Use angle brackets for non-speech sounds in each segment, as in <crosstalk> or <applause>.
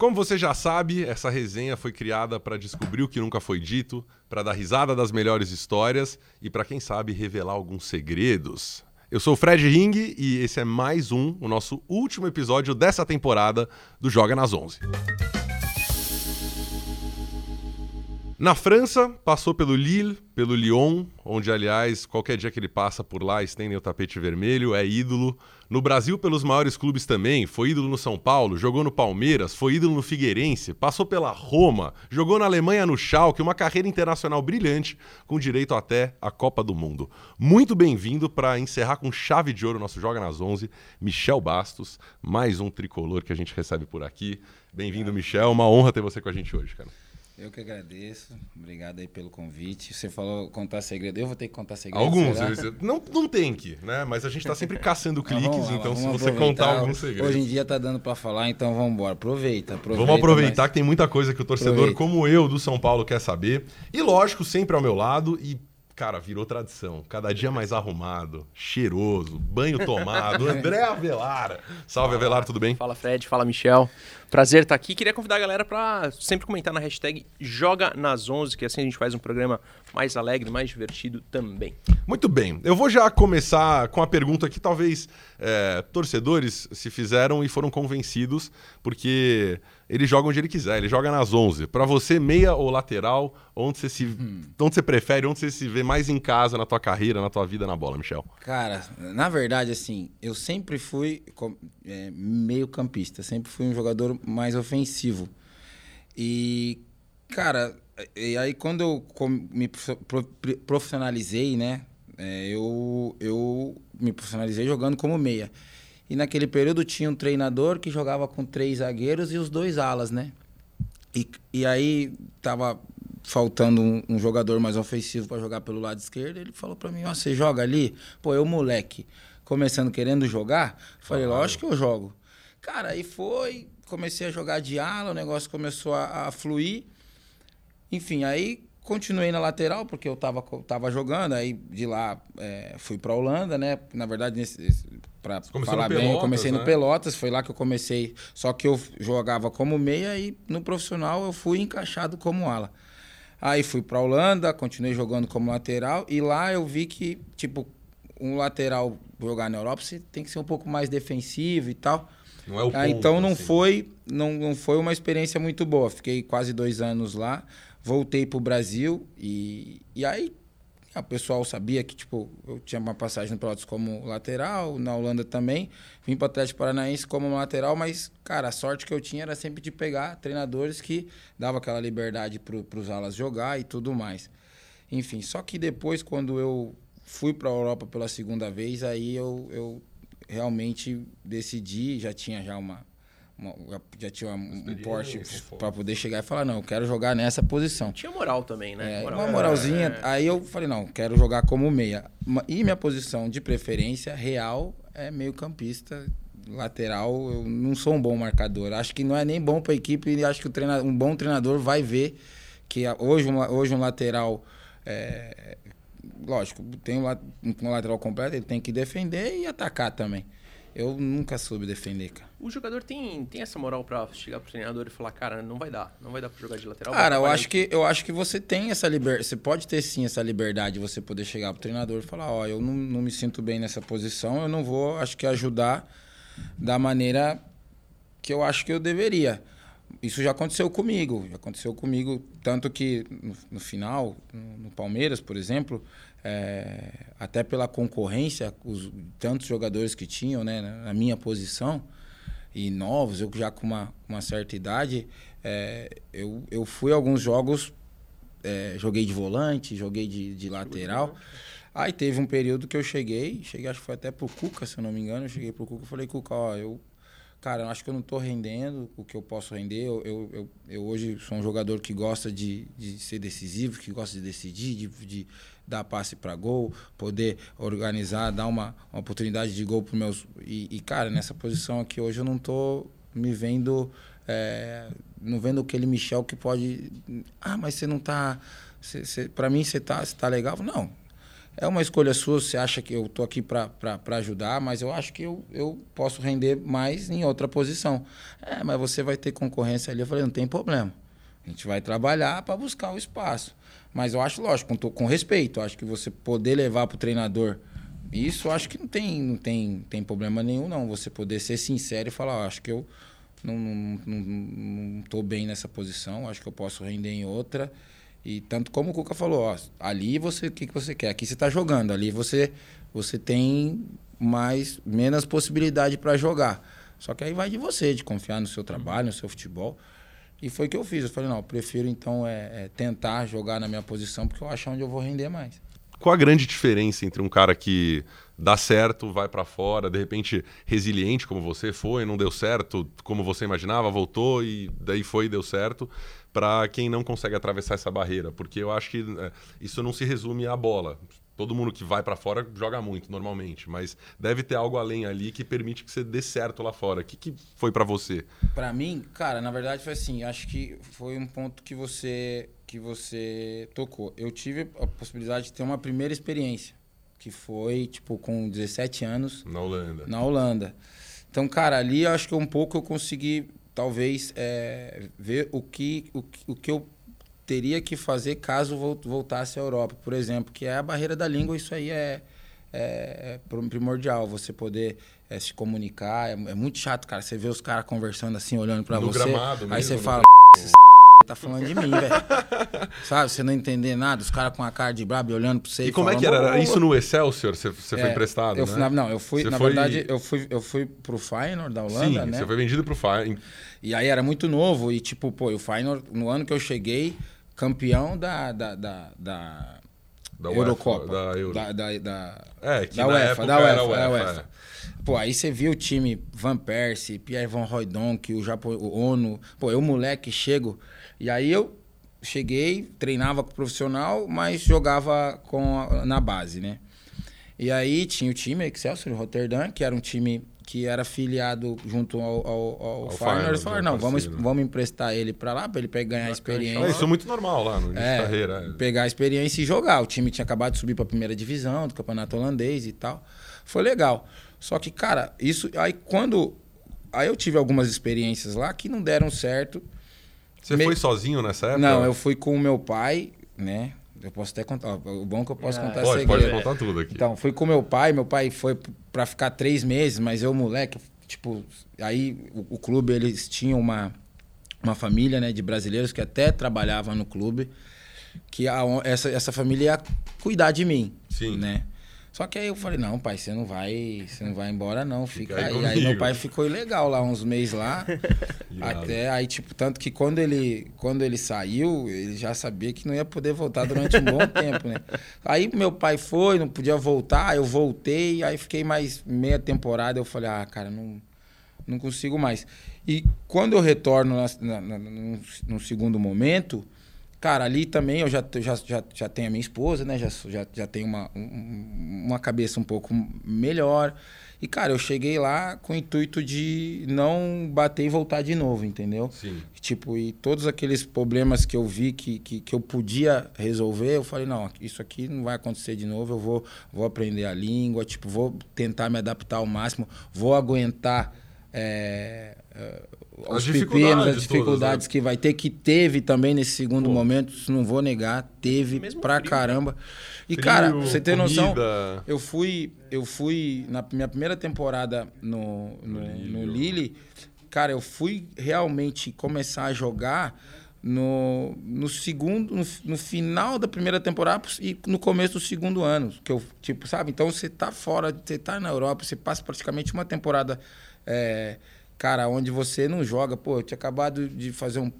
Como você já sabe, essa resenha foi criada para descobrir o que nunca foi dito, para dar risada das melhores histórias e para quem sabe revelar alguns segredos. Eu sou o Fred Ring e esse é mais um, o nosso último episódio dessa temporada do Joga nas 11. Na França, passou pelo Lille, pelo Lyon, onde, aliás, qualquer dia que ele passa por lá, estendem o tapete vermelho, é ídolo. No Brasil, pelos maiores clubes também, foi ídolo no São Paulo, jogou no Palmeiras, foi ídolo no Figueirense, passou pela Roma, jogou na Alemanha no Schalke, uma carreira internacional brilhante, com direito até a Copa do Mundo. Muito bem-vindo para encerrar com chave de ouro o nosso Joga nas 11, Michel Bastos, mais um tricolor que a gente recebe por aqui. Bem-vindo, Michel, uma honra ter você com a gente hoje, cara. Eu que agradeço. Obrigado aí pelo convite. Você falou contar segredo. Eu vou ter que contar segredo. Alguns. Não, não tem que, né? Mas a gente está sempre caçando <laughs> cliques, lá, então se você contar alguns segredos. Hoje em dia tá dando para falar, então vamos embora. Aproveita, aproveita. Vamos aproveitar mas... que tem muita coisa que o torcedor, Aproveita. como eu, do São Paulo, quer saber. E lógico, sempre ao meu lado e cara, virou tradição. Cada dia mais arrumado, cheiroso, banho tomado. <laughs> André Avelara. Salve, Avelar, tudo bem? Fala, Fred. Fala, Michel. Prazer estar aqui. Queria convidar a galera para sempre comentar na hashtag Joga nas 11, que assim a gente faz um programa mais alegre, mais divertido também. Muito bem. Eu vou já começar com a pergunta que talvez é, torcedores se fizeram e foram convencidos, porque ele joga onde ele quiser, ele joga nas 11. Para você, meia ou lateral, onde você se hum. onde você prefere, onde você se vê mais em casa na tua carreira, na tua vida na bola, Michel? Cara, na verdade assim, eu sempre fui é, meio campista, sempre fui um jogador mais ofensivo. E cara, e aí quando eu me profissionalizei, né, é, eu eu me profissionalizei jogando como meia. E naquele período tinha um treinador que jogava com três zagueiros e os dois alas, né? E, e aí tava faltando um, um jogador mais ofensivo para jogar pelo lado esquerdo. Ele falou para mim: oh, você joga ali? Pô, eu, moleque, começando querendo jogar, falei: lógico que eu jogo. Cara, aí foi, comecei a jogar de ala, o negócio começou a, a fluir. Enfim, aí continuei na lateral, porque eu tava, tava jogando, aí de lá é, fui pra Holanda, né? Na verdade, nesse, para falar bem, Pelotas, eu comecei né? no Pelotas, foi lá que eu comecei. Só que eu jogava como meia e no profissional eu fui encaixado como ala. Aí fui para Holanda, continuei jogando como lateral e lá eu vi que, tipo, um lateral jogar na Europa você tem que ser um pouco mais defensivo e tal. Não é o ponto, Então não assim. foi não, não foi uma experiência muito boa. Fiquei quase dois anos lá, voltei para o Brasil e, e aí o pessoal sabia que, tipo, eu tinha uma passagem no Pelotas como lateral, na Holanda também. Vim para o Atlético Paranaense como lateral, mas, cara, a sorte que eu tinha era sempre de pegar treinadores que davam aquela liberdade para os alas jogar e tudo mais. Enfim, só que depois, quando eu fui para a Europa pela segunda vez, aí eu, eu realmente decidi, já tinha já uma, uma, já tinha um porte para poder chegar e falar, não, eu quero jogar nessa posição. Tinha moral também, né? É, moral. Uma moralzinha. É. Aí eu falei, não, quero jogar como meia. E minha posição de preferência real é meio campista, lateral. Eu não sou um bom marcador. Acho que não é nem bom para a equipe e acho que o treinador, um bom treinador vai ver que hoje um, hoje um lateral... É, lógico, tem um, um lateral completo, ele tem que defender e atacar também. Eu nunca soube defender, cara. O jogador tem, tem essa moral para chegar pro treinador e falar, cara, não vai dar, não vai dar para jogar de lateral. Cara, eu acho, que, eu acho que você tem essa liberdade, você pode ter sim essa liberdade de você poder chegar pro treinador e falar, ó, oh, eu não, não me sinto bem nessa posição, eu não vou, acho que ajudar da maneira que eu acho que eu deveria. Isso já aconteceu comigo, já aconteceu comigo, tanto que no, no final, no, no Palmeiras, por exemplo, é, até pela concorrência, os tantos jogadores que tinham né, na minha posição, e novos, eu já com uma, uma certa idade, é, eu, eu fui a alguns jogos, é, joguei de volante, joguei de, de lateral. Aí teve um período que eu cheguei, cheguei, acho que foi até pro Cuca, se eu não me engano, eu cheguei pro Cuca e falei, Cuca, ó, eu cara, acho que eu não estou rendendo o que eu posso render. Eu, eu, eu, eu, hoje sou um jogador que gosta de, de ser decisivo, que gosta de decidir, de, de dar passe para gol, poder organizar, dar uma, uma oportunidade de gol para meus. E, e, cara, nessa posição aqui hoje eu não estou me vendo. É, não vendo aquele Michel que pode. Ah, mas você não está. Para mim você está tá legal? Não. é uma escolha sua, você acha que eu tô aqui para ajudar, mas eu acho que eu, eu posso render mais em outra posição. É, mas você vai ter concorrência ali. Eu falei, não tem problema. A gente vai trabalhar para buscar o espaço. Mas eu acho, lógico, com, com respeito. Acho que você poder levar para o treinador isso, acho que não tem, não tem, tem problema nenhum, não. Você poder ser sincero e falar, acho que eu não, não, não, não tô bem nessa posição, acho que eu posso render em outra. E tanto como o Cuca falou, ó, ali você o que, que você quer? Aqui você está jogando, ali você você tem mais menos possibilidade para jogar. Só que aí vai de você, de confiar no seu trabalho, no seu futebol. E foi o que eu fiz. Eu falei, não, eu prefiro então é, é tentar jogar na minha posição, porque eu acho onde eu vou render mais. Qual a grande diferença entre um cara que dá certo, vai para fora, de repente resiliente como você foi, não deu certo como você imaginava, voltou e daí foi e deu certo, para quem não consegue atravessar essa barreira? Porque eu acho que é, isso não se resume à bola. Todo mundo que vai para fora joga muito, normalmente, mas deve ter algo além ali que permite que você dê certo lá fora. O que, que foi para você? Para mim, cara, na verdade foi assim. Acho que foi um ponto que você que você tocou. Eu tive a possibilidade de ter uma primeira experiência, que foi, tipo, com 17 anos. Na Holanda. Na Holanda. Então, cara, ali acho que um pouco eu consegui, talvez, é, ver o que, o, o que eu teria que fazer caso voltasse à Europa, por exemplo, que é a barreira da língua, isso aí é, é, é primordial, você poder é, se comunicar, é, é, muito chato, cara, você vê os caras conversando assim, olhando para você, gramado aí você né? fala, <laughs> tá falando de mim, velho. Sabe? Você não entender nada, os caras com a cara de brabo olhando pra você. E, e como falando, é que era? Isso no Excelsior? Você, você é, foi emprestado? Eu né? não, eu fui, você na foi... verdade, eu fui, eu fui pro Feyenoord da Holanda, Sim, né? Você foi vendido pro Feyenoord. E aí era muito novo, e tipo, pô, o Feyenoord, no ano que eu cheguei, campeão da. da, da, da... Da Eurocopa. da, Euro. da, da, da, é, da UEFA, da UEFA, da UEFA. É. Pô, aí você viu o time Van Persie, Pierre Van Hooijdonk, o, Japo, o ONU. Pô, eu moleque chego. E aí eu cheguei, treinava com profissional, mas jogava com a, na base, né? E aí tinha o time Excelsior Rotterdam, que era um time que era filiado junto ao, ao, ao, ao. Eles falaram, não, vamos, vamos emprestar ele para lá, para ele pegar ganhar experiência. É, isso é muito normal lá no início é, de carreira. É. Pegar a experiência e jogar. O time tinha acabado de subir para a primeira divisão do campeonato holandês e tal. Foi legal. Só que, cara, isso... Aí quando... Aí eu tive algumas experiências lá que não deram certo. Você Me... foi sozinho nessa época? Não, eu fui com o meu pai, né? Eu posso até contar. O bom é que eu posso é, contar pode, segredo. Pode contar tudo aqui. Então, fui com meu pai. Meu pai foi para ficar três meses, mas eu, moleque, tipo... Aí o, o, clube, eles tinham uma, uma família, né? De brasileiros que até trabalhavam no clube. Que a, essa, essa família ia cuidar de mim. Sim. Né? Só que aí eu falei, não, pai, você não vai, você não vai embora, não. Fica, Fica aí. Aí meu pai ficou legal lá, uns meses lá. <laughs> até aí, tipo, tanto que quando ele, quando ele saiu, ele já sabia que não ia poder voltar durante um bom <laughs> tempo, né? Aí meu pai foi, não podia voltar, eu voltei, aí fiquei mais meia temporada, eu falei, ah, cara, não, não consigo mais. E quando eu retorno na, na, no, no segundo momento, Cara, ali também eu já, já, já, já tenho a minha esposa, né? Já, já, já tenho uma, um, uma cabeça um pouco melhor. E, cara, eu cheguei lá com o intuito de não bater e voltar de novo, entendeu? Sim. Tipo, e todos aqueles problemas que eu vi que, que, que eu podia resolver, eu falei, não, isso aqui não vai acontecer de novo, eu vou, vou aprender a língua, tipo, vou tentar me adaptar ao máximo, vou aguentar é, os pepinos, as dificuldades todas, né? que vai ter, que teve também nesse segundo Pô. momento, não vou negar, teve Mesmo pra frio. caramba. E, frio, cara, você tem noção, eu fui, eu fui, na minha primeira temporada no, no, no Lille, cara, eu fui realmente começar a jogar no, no segundo, no, no, final da primeira temporada e no começo do segundo ano, que eu, tipo, sabe? Então você tá fora, você tá na Europa, você passa praticamente uma temporada é, cara, onde você não joga. Pô, eu tinha acabado de fazer um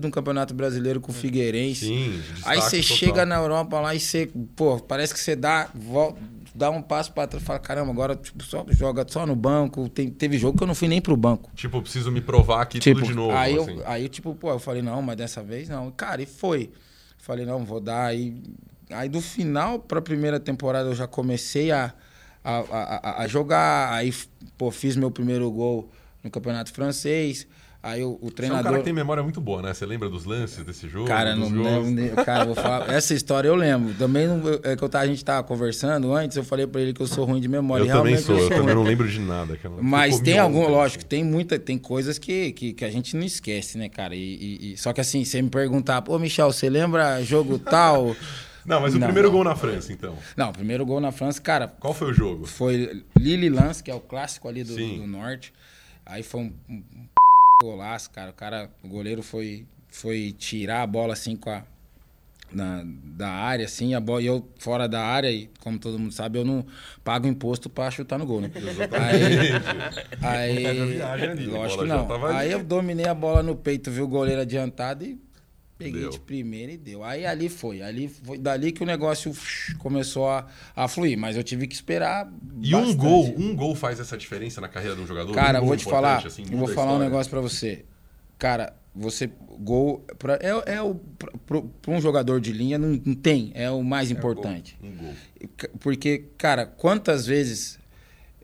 de um campeonato brasileiro com o Figueirense. Sim, Aí você chega na Europa lá e você, pô, parece que você dá, volta, dá um passo para trás e fala, caramba, agora tipo, só joga só no banco. Tem, teve jogo que eu não fui nem pro banco. Tipo, preciso me provar aqui tipo, tudo de novo. Aí, assim. eu, aí, tipo, pô, eu falei, não, mas dessa vez não. Cara, e foi. Falei, não, vou dar. Aí, aí do final pra primeira temporada eu já comecei a, a, a, a jogar. Aí, pô, fiz meu primeiro gol no campeonato francês. Aí o, o Você é um treinador. cara que tem memória muito boa, né? Você lembra dos lances desse jogo? Cara, não lembro. Cara, eu vou falar. <laughs> Essa história eu lembro. Também não, é que eu a gente tava conversando antes, eu falei pra ele que eu sou ruim de memória. Eu e também realmente sou, eu sou também não lembro de nada. cara. Mas tem ontem, algum, assim. lógico, tem muita, tem coisas que, que, que a gente não esquece, né, cara? E, e- e- só que assim, você me perguntar, pô, Michel, você lembra jogo tal? <laughs> Não, mas o Não, primeiro não. gol na França, então. Não, o primeiro gol na França, cara, Qual foi o jogo? foi Lille Lance, que é o clássico ali do, do norte. Aí foi um, um golaço, cara. O cara, o goleiro foi, foi tirar a bola assim com a. Na, da área, assim, a bola, e eu fora da área, e como todo mundo sabe, eu não pago imposto pra chutar no gol, né? Aí, aí viagem ali, a lógico não. Aí eu dominei a bola no peito, vi o goleiro adiantado e peguei Deu. de primeira e deu. Aí ali foi, ali foi dali que o negócio <sniffs> começou a, a fluir, mas eu tive que esperar E um gol, um gol faz essa diferença na carreira de um jogador? Cara, um eu gol vou te falar, assim, eu vou falar um negócio pra você. Cara, você gol pra, é, é o pra um jogador de linha não, não tem, é o mais importante. Um gol. Porque, cara, quantas vezes.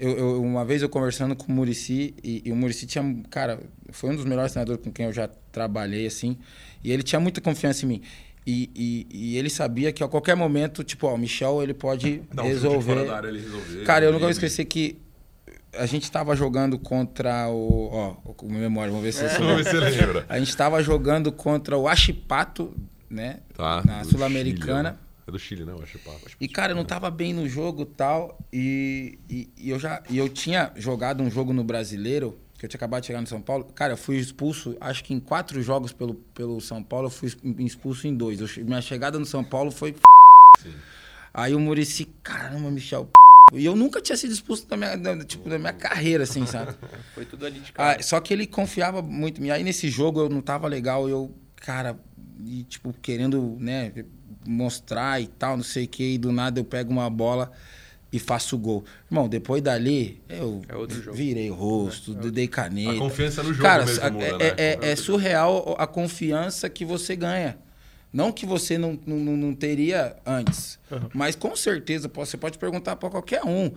Eu, eu- uma vez eu conversando com o Murici, e, e o Murici tinha. Cara, foi um dos melhores treinadores com quem eu já trabalhei, assim. E ele tinha muita confiança em mim. E, e- e ele sabia que a qualquer momento, tipo, ó, o Michel, ele pode <laughs> um resolver. área, ele resolver. Cara, eu nunca vou esquecer que a gente tava jogando contra o. Ó, com memória, vamos ver se você Vamos ver se você lembra. A gente tava jogando contra o Achipato, né? Tá. Na Sul-Americana. Chile, né? É do Chile, não? Acho papo. E, cara, eu não tava bem no jogo tal, e e, e eu já e eu tinha jogado um jogo no Brasileiro, que eu tinha acabado de chegar no São Paulo. Cara, eu fui expulso, acho que em quatro jogos pelo, pelo São Paulo, eu fui expulso em dois. Eu minha chegada no São Paulo foi. Sim. Aí o Murici, caramba, Michel. E eu nunca tinha sido expulso da minha, da- tipo, da minha carreira, assim, sabe? <laughs> Foi tudo ali de cara. Ah, só que ele confiava muito em mim. Aí nesse jogo eu não tava legal, eu, cara, e, tipo, querendo, né, mostrar e tal, não sei o que, e do nada eu pego uma bola e faço o gol. Irmão, depois dali, eu É outro jogo. virei o rosto, dei caneta. A confiança no jogo Cara, mesmo a- muda, é, né? é- é surreal a confiança que você ganha. Não que você não, não, não- não teria antes, mas com certeza você pode perguntar para qualquer um.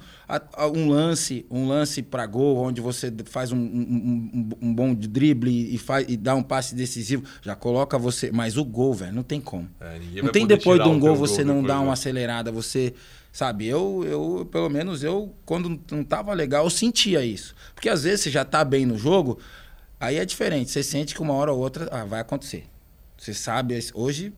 Um lance, um lance para gol, onde você faz um, um- um- um bom drible e, faz, e dá um passe decisivo, já coloca você. Mas o gol, velho, não tem como. É, Não tem depois de um gol você não depois, dá né? uma acelerada, você. Sabe, eu, eu, pelo menos eu, quando não tava legal, eu sentia isso. Porque às vezes você já tá bem no jogo, aí é diferente. Você sente que uma hora ou outra ah, vai acontecer. Você sabe, hoje,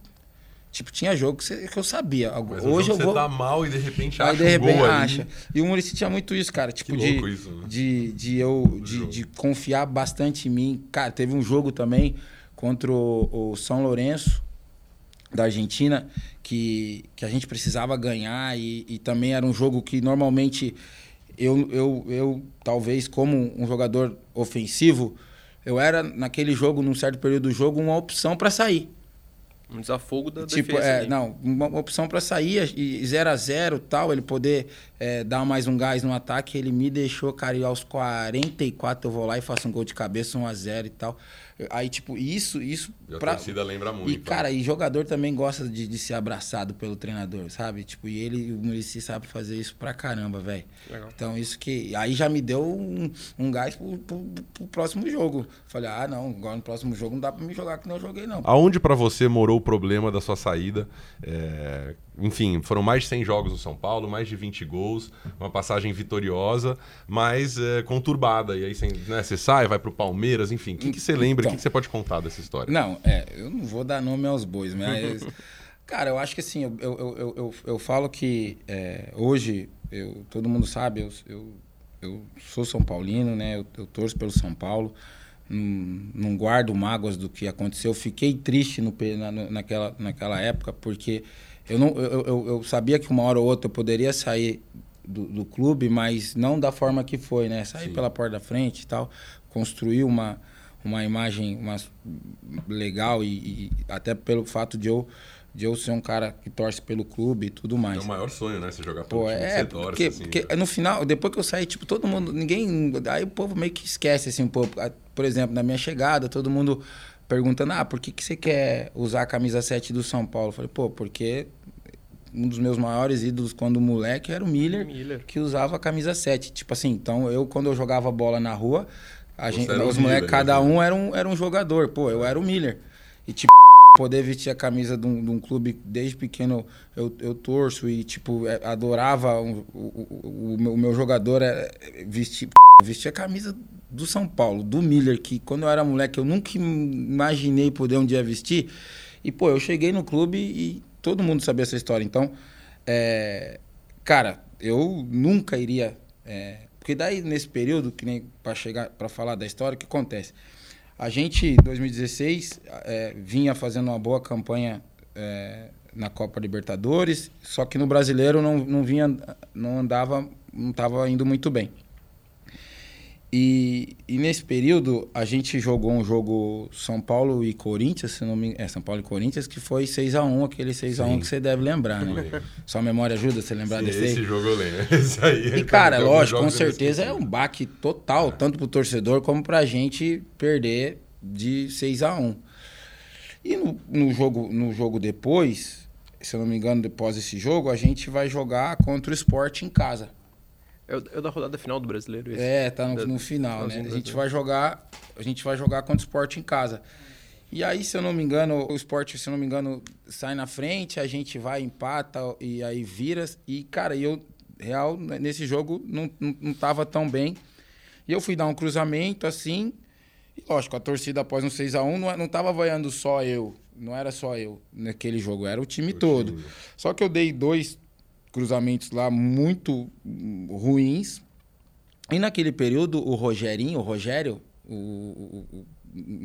tipo, tinha jogo que, eu sabia. Mas um hoje eu vou. Você tá mal e de repente Aí acha de um repente ali. acha. E o Murici tinha muito isso, cara. Tipo, Que de, isso, né? de, de eu de, de confiar bastante em mim. Cara, teve um jogo também contra o, o São Lourenço da Argentina que, que a gente precisava ganhar e, e também era um jogo que normalmente eu, eu, eu talvez como um jogador ofensivo eu era naquele jogo num certo período do jogo uma opção para sair Um desafogo da tipo, defesa. é, ali. não, uma uma opção para sair e 0 a 0 tal, ele poder é, dar mais um gás no ataque, ele me deixou, cara, e aos 44 eu vou lá e faço um gol de cabeça, 1 a 0 e tal. Aí, tipo, isso, isso E a pra- torcida lembra muito. e, cara, e jogador também gosta de, de ser abraçado pelo treinador, sabe? Tipo, e ele, o Murici sabe fazer isso pra caramba, velho. Legal. Então, isso que. Aí já me deu um, um gás pro, pro, pro próximo jogo. Falei, ah, não, agora no próximo jogo não dá pra me jogar que não eu joguei, não. Aonde pra você morou o problema da sua saída? É, Enfim, foram mais de 100 jogos no São Paulo, mais de 20 gols, uma passagem vitoriosa, mas é, conturbada. E aí você, né, você sai, vai pro Palmeiras, enfim. O que, que você lembra? O Então. que, que você pode contar dessa história? Não, é, eu não vou dar nome aos bois, mas. <laughs> cara, eu acho que assim, eu, eu, eu, eu, eu falo que é, hoje, eu, todo mundo sabe, eu, eu, eu sou São Paulino, né? Eu, eu torço pelo São Paulo. Não, não guardo mágoas do que aconteceu. Fiquei triste no, na, naquela, naquela época, porque eu, não, eu, eu, eu sabia que uma hora ou outra eu poderia sair do, do clube, mas não da forma que foi, né? Sair Sim. pela porta da frente e tal, construir uma, uma imagem uma, legal e, e até pelo fato de eu, de eu ser um cara que torce pelo clube e tudo mais. É o maior sonho, né? Você jogar pelo Pô, time que é, você torce. porque, assim, porque né? no final, depois que eu saí, tipo, todo mundo, ninguém, aí o povo meio que esquece, assim, um pouco. Ah, Por exemplo, na minha chegada, todo mundo perguntando, ah, por que, que você quer usar a camisa 7 do São Paulo? Eu falei, pô, porque um dos meus maiores ídolos quando moleque era o Miller, Miller. que usava a camisa 7. Tipo assim, então eu, quando eu jogava bola na rua, A Você gente, os Miller, moleques, cada né? um era um, era um jogador. Pô, eu era o Miller. E, tipo, poder vestir a camisa de um, de um clube desde pequeno eu, eu torço e, tipo, é, adorava um- o, o, o meu, o meu jogador é, vestir, vestir a camisa do São Paulo, do Miller, que quando eu era moleque eu nunca imaginei poder um dia vestir. E, pô, eu cheguei no clube e todo mundo sabia essa história. Então, é, cara, eu nunca iria. é, porque daí, nesse período, que nem para chegar para falar da história, o que acontece? A gente, em 2016, é, vinha fazendo uma boa campanha é, na Copa Libertadores, só que no brasileiro não, não vinha, não andava, não estava indo muito bem. E, e nesse período a gente jogou um jogo São Paulo e Corinthians, se não me, é São Paulo e Corinthians, que foi 6 a 1 aquele 6 a 1 Sim. que você deve lembrar, né? Sua memória ajuda você lembrar Sim, desse aí? esse jogo eu lembro. <laughs> Esse aí. E, cara, lógico, com certeza é um baque total, tanto pro torcedor como pra gente perder de 6 a 1 E no, no jogo, no jogo depois, se eu não me engano, depois desse jogo, a gente vai jogar contra o Sport em casa. É o, é da rodada final do brasileiro, esse. É, tá no, Da- no final, né? A gente vai jogar, a gente vai jogar contra o Sport em casa. E aí, se eu não me engano, o Sport, se eu não me engano, sai na frente, a gente vai, empata e aí vira. E, cara, eu, real, nesse jogo, não, não, não tava tão bem. E eu fui dar um cruzamento assim. E lógico, a torcida após um 6x1 não, não tava vaiando só eu. Não era só eu naquele jogo, era o time O todo. time. Só que eu dei dois cruzamentos lá muito hum, ruins. E naquele período, o Rogerinho, o Rogério, o, o- o-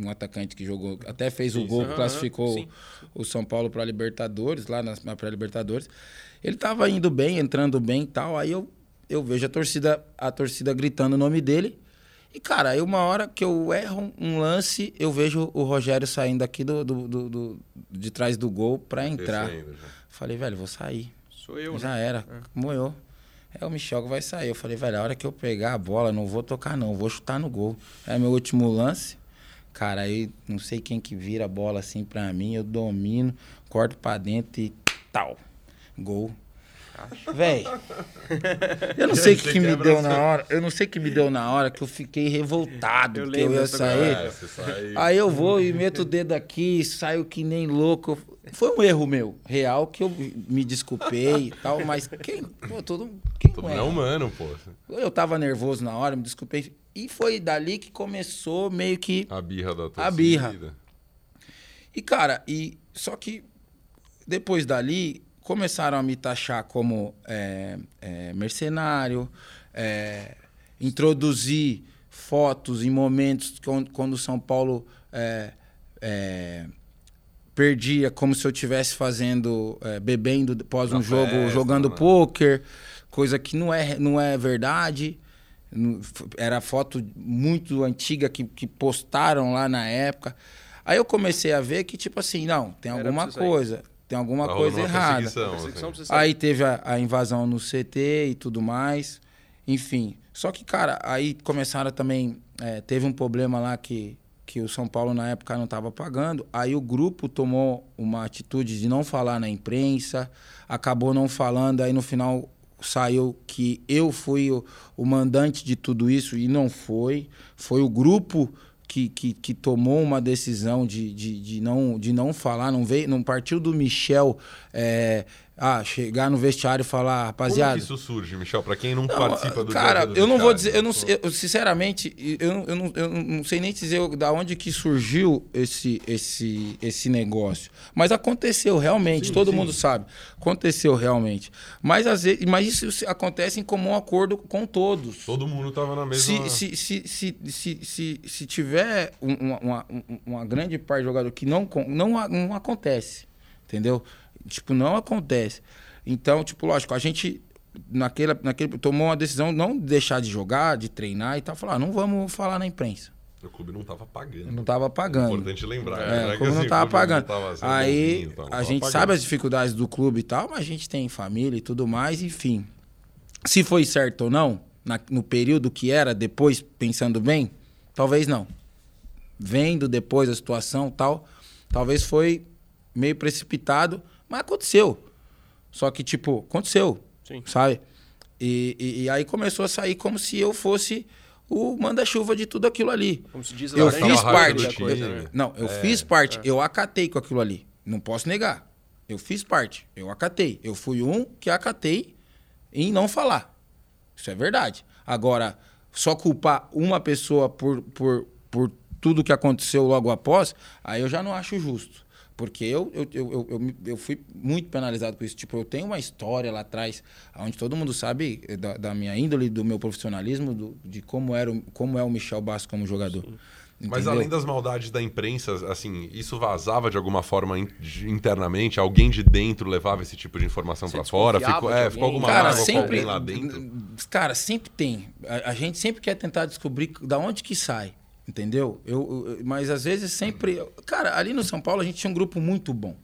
um atacante que jogou, até fez o gol, classificou sim. o São Paulo para Libertadores, lá na, na pré-Libertadores. Ele tava indo bem, entrando bem e tal. Aí eu, eu vejo a torcida, a torcida gritando o nome dele. E, cara, aí uma hora que eu erro um lance, eu vejo o Rogério saindo aqui do, do- do- do- de trás do gol para entrar. Descendo já. Falei, velho, vou sair. Sou eu, Já né? era, moeu. É o Michel que vai sair. Eu falei, velho, a hora que eu pegar a bola, não vou tocar, não, vou chutar no gol. É meu último lance. Cara, aí não sei quem que vira a bola assim pra mim, eu domino, corto pra dentro e tal. Gol. Véi, eu não sei o que, que me deu na hora. Eu não sei o que me deu na hora que eu fiquei revoltado Eu porque eu ia sair. É, você sai- Aí eu vou e meto o dedo aqui, saio que nem louco. Foi um erro meu, real, que eu me desculpei e tal, mas quem, pô, todo, quem Todo é erra? humano, pô. Eu tava nervoso na hora, me desculpei. E foi dali que começou meio que A birra da torcida. A birra. E, cara, e só que depois dali começaram a me taxar como é, é, mercenário, é, introduzir fotos em momentos quando, quando São Paulo é, é, perdia, como se eu estivesse fazendo, é, bebendo após Na um jogo, festa, jogando né? pôquer, coisa que não é, não é verdade. Era foto muito antiga que, que postaram lá na época. Aí eu comecei a ver que, tipo assim, não, tem alguma coisa. Tem alguma Tá coisa errada. perseguição, assim. Aí teve a, a invasão no CT e tudo mais. Enfim. Só que, cara, aí começaram também. é, teve um problema lá que, que o São Paulo na época não estava pagando. Aí o grupo tomou uma atitude de não falar na imprensa, acabou não falando. Aí no final saiu que eu fui o, o mandante de tudo isso e não foi. Foi o grupo que, que, que tomou uma decisão de, de, de, não, de não falar, não veio, não partiu do Michel é, ah, chegar no vestiário e falar, rapaziada. Como que isso surge, Michel? Pra quem não, Não, participa do Cara, do eu não vou dizer, eu não, eu, sinceramente, eu, eu, não, eu não sei nem dizer da onde que surgiu esse, esse, esse negócio. Mas aconteceu realmente, Sim, todo sim. mundo sabe. Aconteceu realmente. Mas, às vezes, mas isso acontece em comum acordo com todos. Todo mundo tava na mesma... Se, se, se, se, se, se, tiver um- uma, uma, uma grande parte de jogador que não, não, não acontece, entendeu? Tipo, não acontece. Então, tipo, lógico, a gente naquele, naquele, tomou uma decisão não de deixar de jogar, de treinar e tal. Falar, ah, não vamos falar na imprensa. O clube não tava pagando. Não tava pagando. É importante lembrar. É, né? como Que, não assim, tava o clube pagando. tava Aí então, não a gente pagando. sabe as dificuldades do clube e tal, mas a gente tem família e tudo mais, enfim. Se foi certo ou não, na- no período que era, depois, pensando bem, talvez não. Vendo depois a situação tal, talvez foi meio precipitado, mas aconteceu. Só que, tipo, aconteceu, Sim. sabe? E, e- e aí começou a sair como se eu fosse o manda-chuva de tudo aquilo ali. Como se diz, Eu laranja fiz da parte. coisa, time. né? Não, eu fiz parte, eu acatei com aquilo ali. Não posso negar. Eu fiz parte, eu acatei. Eu fui um que acatei em não falar. Isso é verdade. Agora, só culpar uma pessoa por, por, por tudo que aconteceu logo após, aí eu já não acho justo. Porque eu, eu, eu, eu, eu, fui muito penalizado por isso. Tipo, eu tenho uma história lá atrás, onde todo mundo sabe eh, da, da minha índole, do meu profissionalismo, do- de como, era, o- como é o Michel Bastos como jogador. Mas Entendeu? além das maldades da imprensa, assim, isso vazava de alguma forma in- de- internamente? Alguém de dentro levava esse tipo de informação pra fora? Ficou, é, ficou alguma Cara, sempre. alguém lá dentro? Cara, sempre tem. A, a gente sempre quer tentar descobrir da onde que sai. Entendeu? Eu, eu- mas às vezes sempre. Cara, ali no São Paulo a gente tinha um grupo muito bom.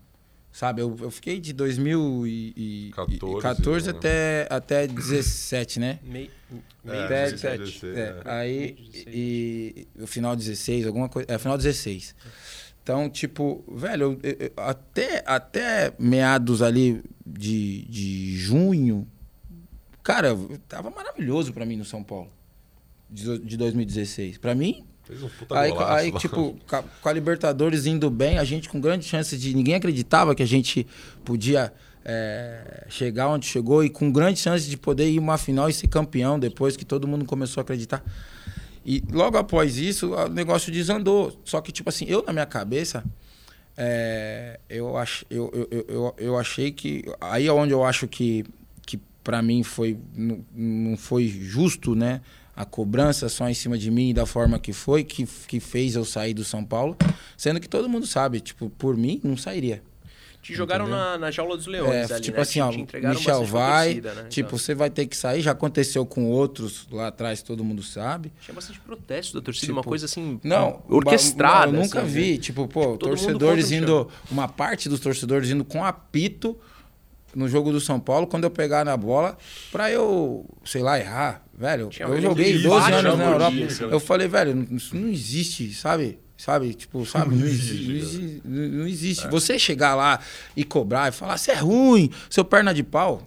Sabe? Eu, eu fiquei de 2014 14, né? até, até 17, né? Meio, É, meio Até- 16, 17. é, é. Aí, 16. e, o final 16, alguma coisa. É, final 16. Então, tipo, velho, eu- eu- até, até meados ali de, de junho, cara, tava maravilhoso pra mim no São Paulo, de, do- de 2016. Pra mim, Fez um puta Aí, golaço aí tipo, com a Libertadores indo bem, a gente com grande chance de. Ninguém acreditava que a gente podia é, chegar onde chegou e com grande chance de poder ir uma final e ser campeão depois que todo mundo começou a acreditar. E logo após isso, o negócio desandou. Só que, tipo assim, eu na minha cabeça, é, eu, ach, eu, eu, eu, eu, eu achei que. Aí é onde eu acho que, que para mim foi, não, não foi justo, né? A cobrança só em cima de mim e da forma que foi, que, que fez eu sair do São Paulo. Sendo que todo mundo sabe, tipo, por mim, não sairia. Te jogaram na, na jaula dos leões É, ali, tipo né? assim, ó, Michel vai, torcida, né? tipo, Então, você vai ter que sair. Já aconteceu com outros lá atrás, todo mundo sabe. Tinha bastante protesto da torcida, Tipo, uma coisa assim, Não, orquestrada. Eu nunca assim, vi. né? Tipo, pô, mundo torcedores indo. Uma parte dos torcedores indo com apito no jogo do São Paulo, quando eu pegar na bola, pra eu, sei lá, errar. Velho, Tinha eu joguei que 12 baixa anos na Europa. dia. Eu falei, velho, isso não existe, sabe? Sabe? Tipo, sabe? Não existe. Não existe. Não existe. Você chegar lá e cobrar e falar, você é ruim, seu perna de pau.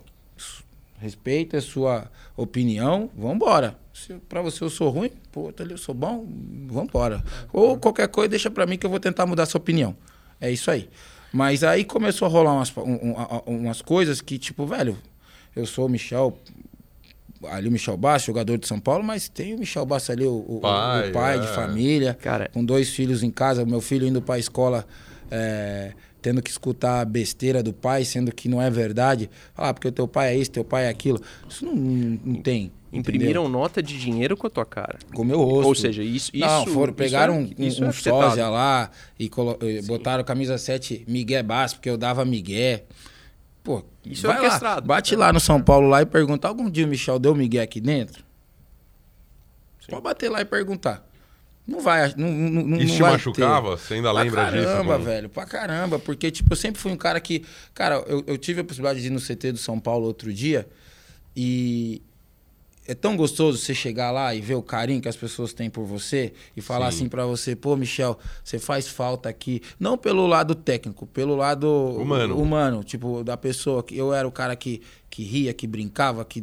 Respeita a sua opinião, vambora. Se pra você eu sou ruim, pô, eu sou bom, vambora. Ou qualquer coisa, deixa pra mim que eu vou tentar mudar sua opinião. É isso aí. Mas aí começou a rolar umas, um- um- a- umas coisas que, tipo, velho, eu sou o Michel, ali o Michel Bastos, jogador de São Paulo, mas tem o Michel Bastos ali, o, o- o Pai, pai, de é. família, Cara- com dois filhos em casa, meu filho indo pra escola, é, tendo que escutar a besteira do pai, sendo que não é verdade. Ah, porque o teu pai é isso, teu pai é aquilo. Isso não, não, não tem. Imprimiram entendeu? nota de dinheiro com a tua cara. Com o meu rosto. Ou seja, isso. Não, isso foram, isso pegaram é- um, isso um, é sósia lá e colo- botaram camisa 7 Miguel Bass, porque eu dava Miguel. Pô, Isso é vai lá, orquestrado. bate lá no São Paulo lá e pergunta, algum dia o Michel deu Miguel aqui dentro? Pode bater lá e perguntar. Não vai, não, não, não Isso não te vai machucava? Você ainda Pra lembra disso? caramba, Bruno? velho, pra caramba. Porque, tipo, eu sempre fui um cara que. Cara, eu, eu tive a possibilidade de ir no CT do São Paulo outro dia e. É tão gostoso você chegar lá e ver o carinho que as pessoas têm por você e falar Sim. assim pra você, pô, Michel, você faz falta aqui. Não pelo lado técnico, pelo lado Humano. humano tipo, da pessoa. que Eu era o cara que, que ria, que brincava, que,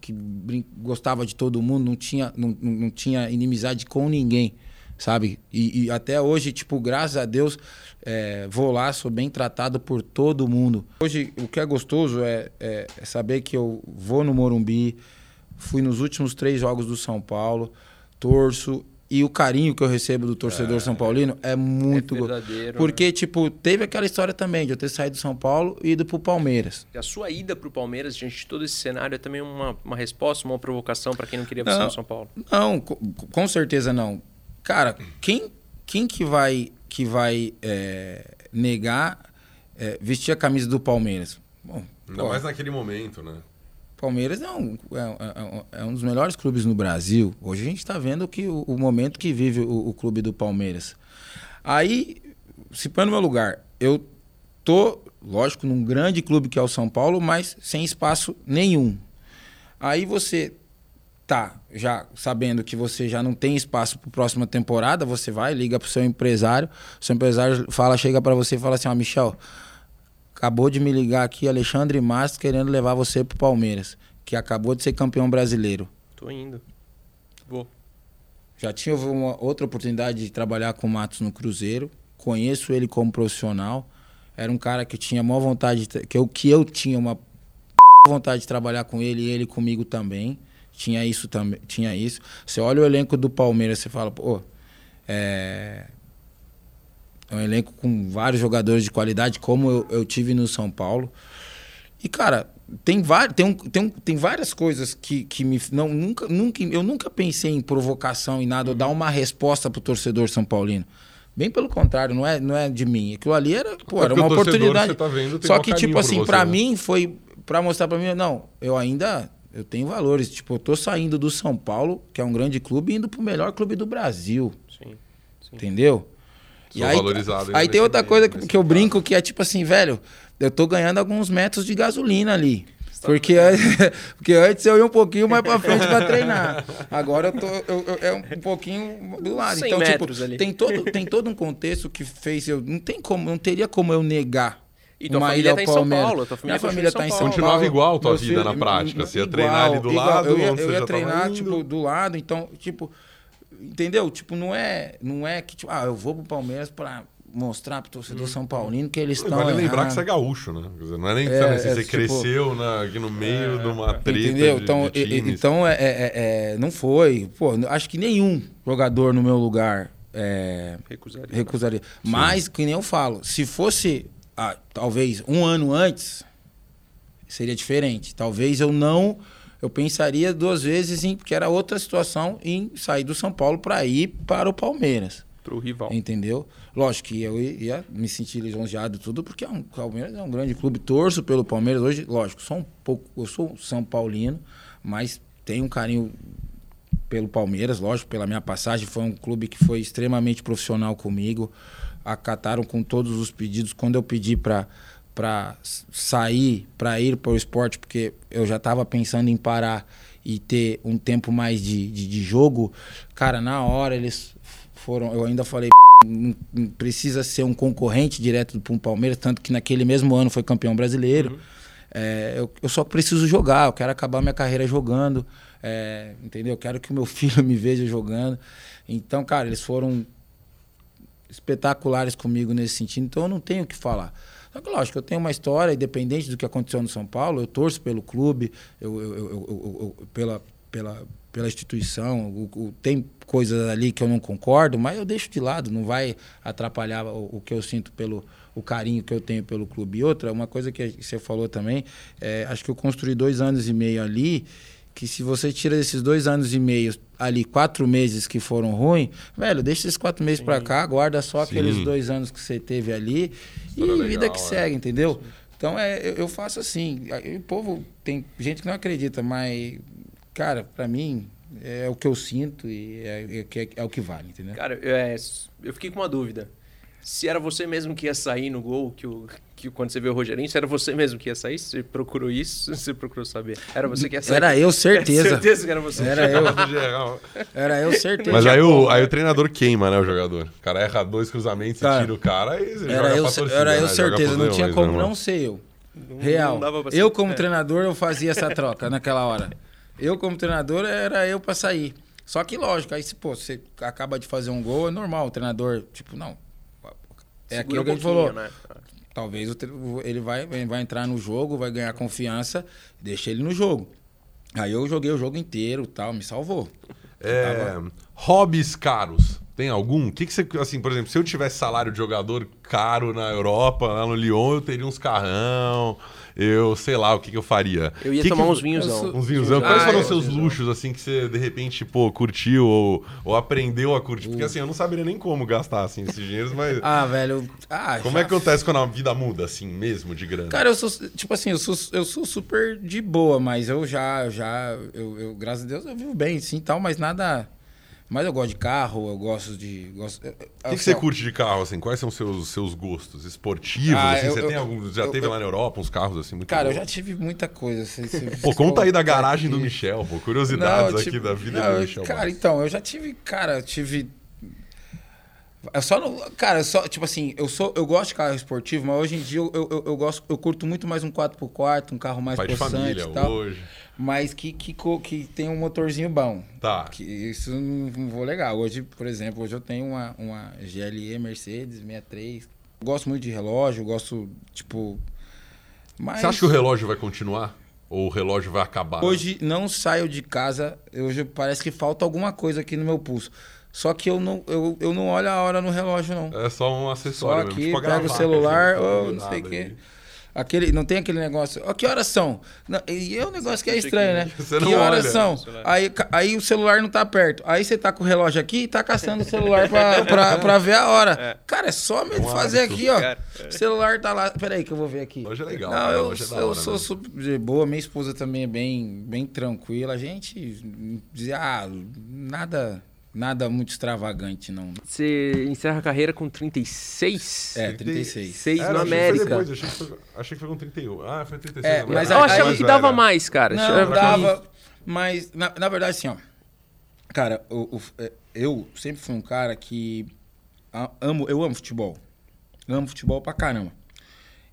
que brin- gostava de todo mundo, não tinha, não não tinha inimizade com ninguém sabe? E, e até hoje, tipo, graças a Deus, é, vou lá, sou bem tratado por todo mundo. Hoje, o que é gostoso é, é- é saber que eu vou no Morumbi, fui nos últimos três jogos do São Paulo, torço. E o carinho que eu recebo do torcedor São Paulino é muito É verdadeiro, Porque, tipo, teve aquela história também de eu ter saído do São Paulo e ido pro Palmeiras. A sua ida pro Palmeiras, diante de todo esse cenário, é também uma, uma resposta, uma provocação para quem não queria você no São Paulo. Não, co- com certeza não. Cara, quem, quem que vai, que vai é, negar é, vestir a camisa do Palmeiras? Bom, Ainda pô, mais naquele momento, né? Palmeiras é um, é, é- é um dos melhores clubes no Brasil. Hoje a gente está vendo que o, o momento que vive o, o clube do Palmeiras. Aí, se põe no meu lugar, eu tô, lógico, num grande clube que é o São Paulo, mas sem espaço nenhum. Aí você tá já sabendo que você já não tem espaço para próxima temporada, você vai, liga pro seu empresário, o seu empresário fala, chega para você e fala assim, ó, Michel, acabou de me ligar aqui Alexandre Mastro querendo levar você pro Palmeiras, que acabou de ser campeão brasileiro. Tô indo. Vou. Já tive uma outra oportunidade de trabalhar com o Matos no Cruzeiro. Conheço ele como profissional. Era um cara que tinha maior vontade, de, que, eu, que eu tinha uma vontade de trabalhar com ele e ele comigo também. Tinha isso também, tinha isso. Você olha o elenco do Palmeiras, você fala, pô, é, é um elenco com vários jogadores de qualidade, como eu, eu tive no São Paulo. E, cara, tem, tem, um, tem, um, tem várias coisas que, que me. Não, nunca, nunca, eu nunca pensei em provocação e nada, ou dar uma resposta pro torcedor São Paulino. Bem pelo contrário, não é, não é de mim. Aquilo ali era, pô, era uma oportunidade. Tá vendo, Só que, tipo assim, para né? mim foi para mostrar para mim, não, eu ainda eu tenho valores. Tipo, eu tô saindo do São Paulo, que é um grande clube, indo pro melhor clube do Brasil. Sim. sim. Entendeu? Sou e aí, aí tem outra coisa que, que eu brinco que é tipo assim, velho, eu tô ganhando alguns metros de gasolina ali. Porque, <laughs> porque antes eu ia um pouquinho mais para frente para treinar. <laughs> Agora eu tô eu, eu, é um pouquinho do lado. Então, tipo, ali. tem todo, tem todo um contexto que fez eu. Não tem como, não teria como eu negar. E tua família tá em São Paulo, tua família Minha família tá em São Paulo. Continuava igual tua vida na prática. Você ia igual, treinar ali do igual. lado. Eu ia, eu ia treinar, tipo, do lado, então, tipo. Entendeu? Tipo, não é, não é que, tipo, ah, eu vou pro Palmeiras para mostrar pro torcedor São Paulino que eles estão. Vale lembrar que você é gaúcho, né? Não é nem é, assim, é, você tipo, cresceu na, aqui no meio é, de uma treta. Entendeu? De, então, de e, então é, é, não foi. Pô, acho que nenhum jogador no meu lugar recusaria. recusaria. Mas, que nem eu falo, se fosse ah, talvez um ano antes, seria diferente. Talvez eu não. Eu pensaria duas vezes em. que era outra situação em sair do São Paulo para ir para o Palmeiras. Para o rival. Entendeu? Lógico que eu ia me sentir lisonjeado tudo, porque é um, o Palmeiras é um grande clube, torço pelo Palmeiras. Hoje, lógico, sou um pouco, eu sou São Paulino, mas tenho um carinho pelo Palmeiras, lógico, pela minha passagem. Foi um clube que foi extremamente profissional comigo. Acataram com todos os pedidos. Quando eu pedi para para sair, para ir para o esporte, porque eu já estava pensando em parar e ter um tempo mais de, de, de jogo, cara, na hora eles foram. Eu ainda falei precisa ser um concorrente direto do Palmeiras, tanto que naquele mesmo ano foi campeão brasileiro. Uhum. É, eu, eu, só preciso jogar, eu quero acabar minha carreira jogando, é, entendeu? Eu quero que o meu <laughs> filho me veja jogando. Então, cara, eles foram espetaculares comigo nesse sentido, então eu não tenho o que falar. Só que, lógico, eu tenho uma história, independente do que aconteceu no São Paulo, eu torço pelo clube, eu, eu, eu, eu pela, pela, pela instituição. O, o, tem coisas ali que eu não concordo, mas eu deixo de lado, não vai atrapalhar o, o, que eu sinto pelo o carinho que eu tenho pelo clube. E outra, uma coisa que você falou também, é, acho que eu construí dois anos e meio ali, que se você tira esses dois anos e meio ali, quatro meses que foram ruins, velho, deixa esses quatro meses para cá, guarda só Sim. aqueles dois anos que você teve ali e legal, vida que é. segue, entendeu? Sim. Então é, eu faço assim. O povo tem gente que não acredita, mas cara, para mim é o que eu sinto e é, é, é, o que vale, entendeu? Cara, é, eu fiquei com uma dúvida. Se era você mesmo que ia sair no gol, que, o, que quando você viu o Rogerinho, se era você mesmo que ia sair, você procurou isso, <laughs> você procurou saber. Era você que ia sair? Era eu, certeza. <laughs> certeza que era você. Era eu. <laughs> era eu, certeza. Mas aí o, aí o treinador queima, né, o jogador. O cara erra dois cruzamentos e tira o cara e era eu, torcida, Era eu, né? certeza. Não tinha como não ser eu. Real. Não eu, como é. treinador, eu fazia essa troca naquela hora. Eu, como treinador, era eu para sair. Só que, lógico, aí se pô, você acaba de fazer um gol, é normal. O treinador, tipo, não. É aquilo que ele falou. Né? Talvez ele vai, vai entrar no jogo, vai ganhar confiança, deixa ele no jogo. Aí eu joguei o jogo inteiro tal, me salvou. É, tava... Hobbies caros. Tem algum? O que, que você. Assim, por exemplo, se eu tivesse salário de jogador caro na Europa, lá no Lyon, eu teria uns carrão eu sei lá o que, que eu faria. Eu ia que tomar que... uns vinhosão. Uns vinhosão. Quais ah, foram os seus luxos, assim, que você de repente, pô, curtiu ou, ou aprendeu a curtir? Porque assim, eu não saberia nem como gastar, assim, esses dinheiros, mas. <laughs> Ah, velho. Ah, como já... é que acontece quando a vida muda, assim, mesmo, de grana? Cara, eu sou, tipo assim, eu sou, eu sou super de boa, mas eu já, já, eu, eu graças a Deus, eu vivo bem, sim, tal, mas nada mas eu gosto de carro, eu gosto de. Gosto... O que, que, você curte de carro, assim? Quais são os seus, seus gostos? Esportivos? Ah, assim? eu, você eu, tem algum. Já eu, teve lá na Europa uns carros assim muito Cara, bons? eu já tive muita coisa. Assim, <laughs> pô, conta aí da garagem do Michel, pô. Curiosidades não, aqui da vida não, do Michel. Cara, então, eu já tive. Cara, eu tive. É só no, cara, só, tipo assim, eu sou eu gosto de carro esportivo, mas hoje em dia eu, eu, eu gosto, eu curto muito mais um 4x4, um carro mais Pai possante e tal. hoje. Mas que, que, que tem um motorzinho bom. Tá. Que isso não, não vou legal. Hoje, por exemplo, hoje eu tenho uma, uma GLE Mercedes 63. Gosto muito de relógio, gosto, tipo. Mas Você acha que o relógio vai continuar? Ou o relógio vai acabar? hoje não saio de casa. Hoje parece que falta alguma coisa aqui no meu pulso. Só que eu não, eu, eu não olho a hora no relógio, não. É só um Só acessório mesmo. aqui, tipo a pega o celular, assim, ou não sei o quê. Aquele, não tem aquele negócio. Ó, que horas são? Não, e é um negócio que é estranho, né? <laughs> Você que horas olha. são? Aí, aí o celular não tá perto. Aí você tá com o relógio aqui e tá caçando o celular pra, pra, pra ver a hora. Cara, é só mesmo um fazer hábito. aqui, ó. Cara, O celular tá lá. Peraí que eu vou ver aqui. Relógio é legal, Não, eu, relógio é eu hora sou mesmo. super de boa. Minha esposa também é bem, bem tranquila. A gente dizia, ah, nada, nada muito extravagante, não. Você encerra a carreira com 36? É, 36. Seis Era, no achei que foi América. depois, achei, que foi, achei que foi com 31. Ah, foi 36. É, mas Eu achava que dava era. mais, cara. Não, Achava que- dava. Mas, na, na verdade, assim, ó. Cara, o- o- é, eu sempre fui um cara que amo, eu amo futebol. Amo futebol pra caramba.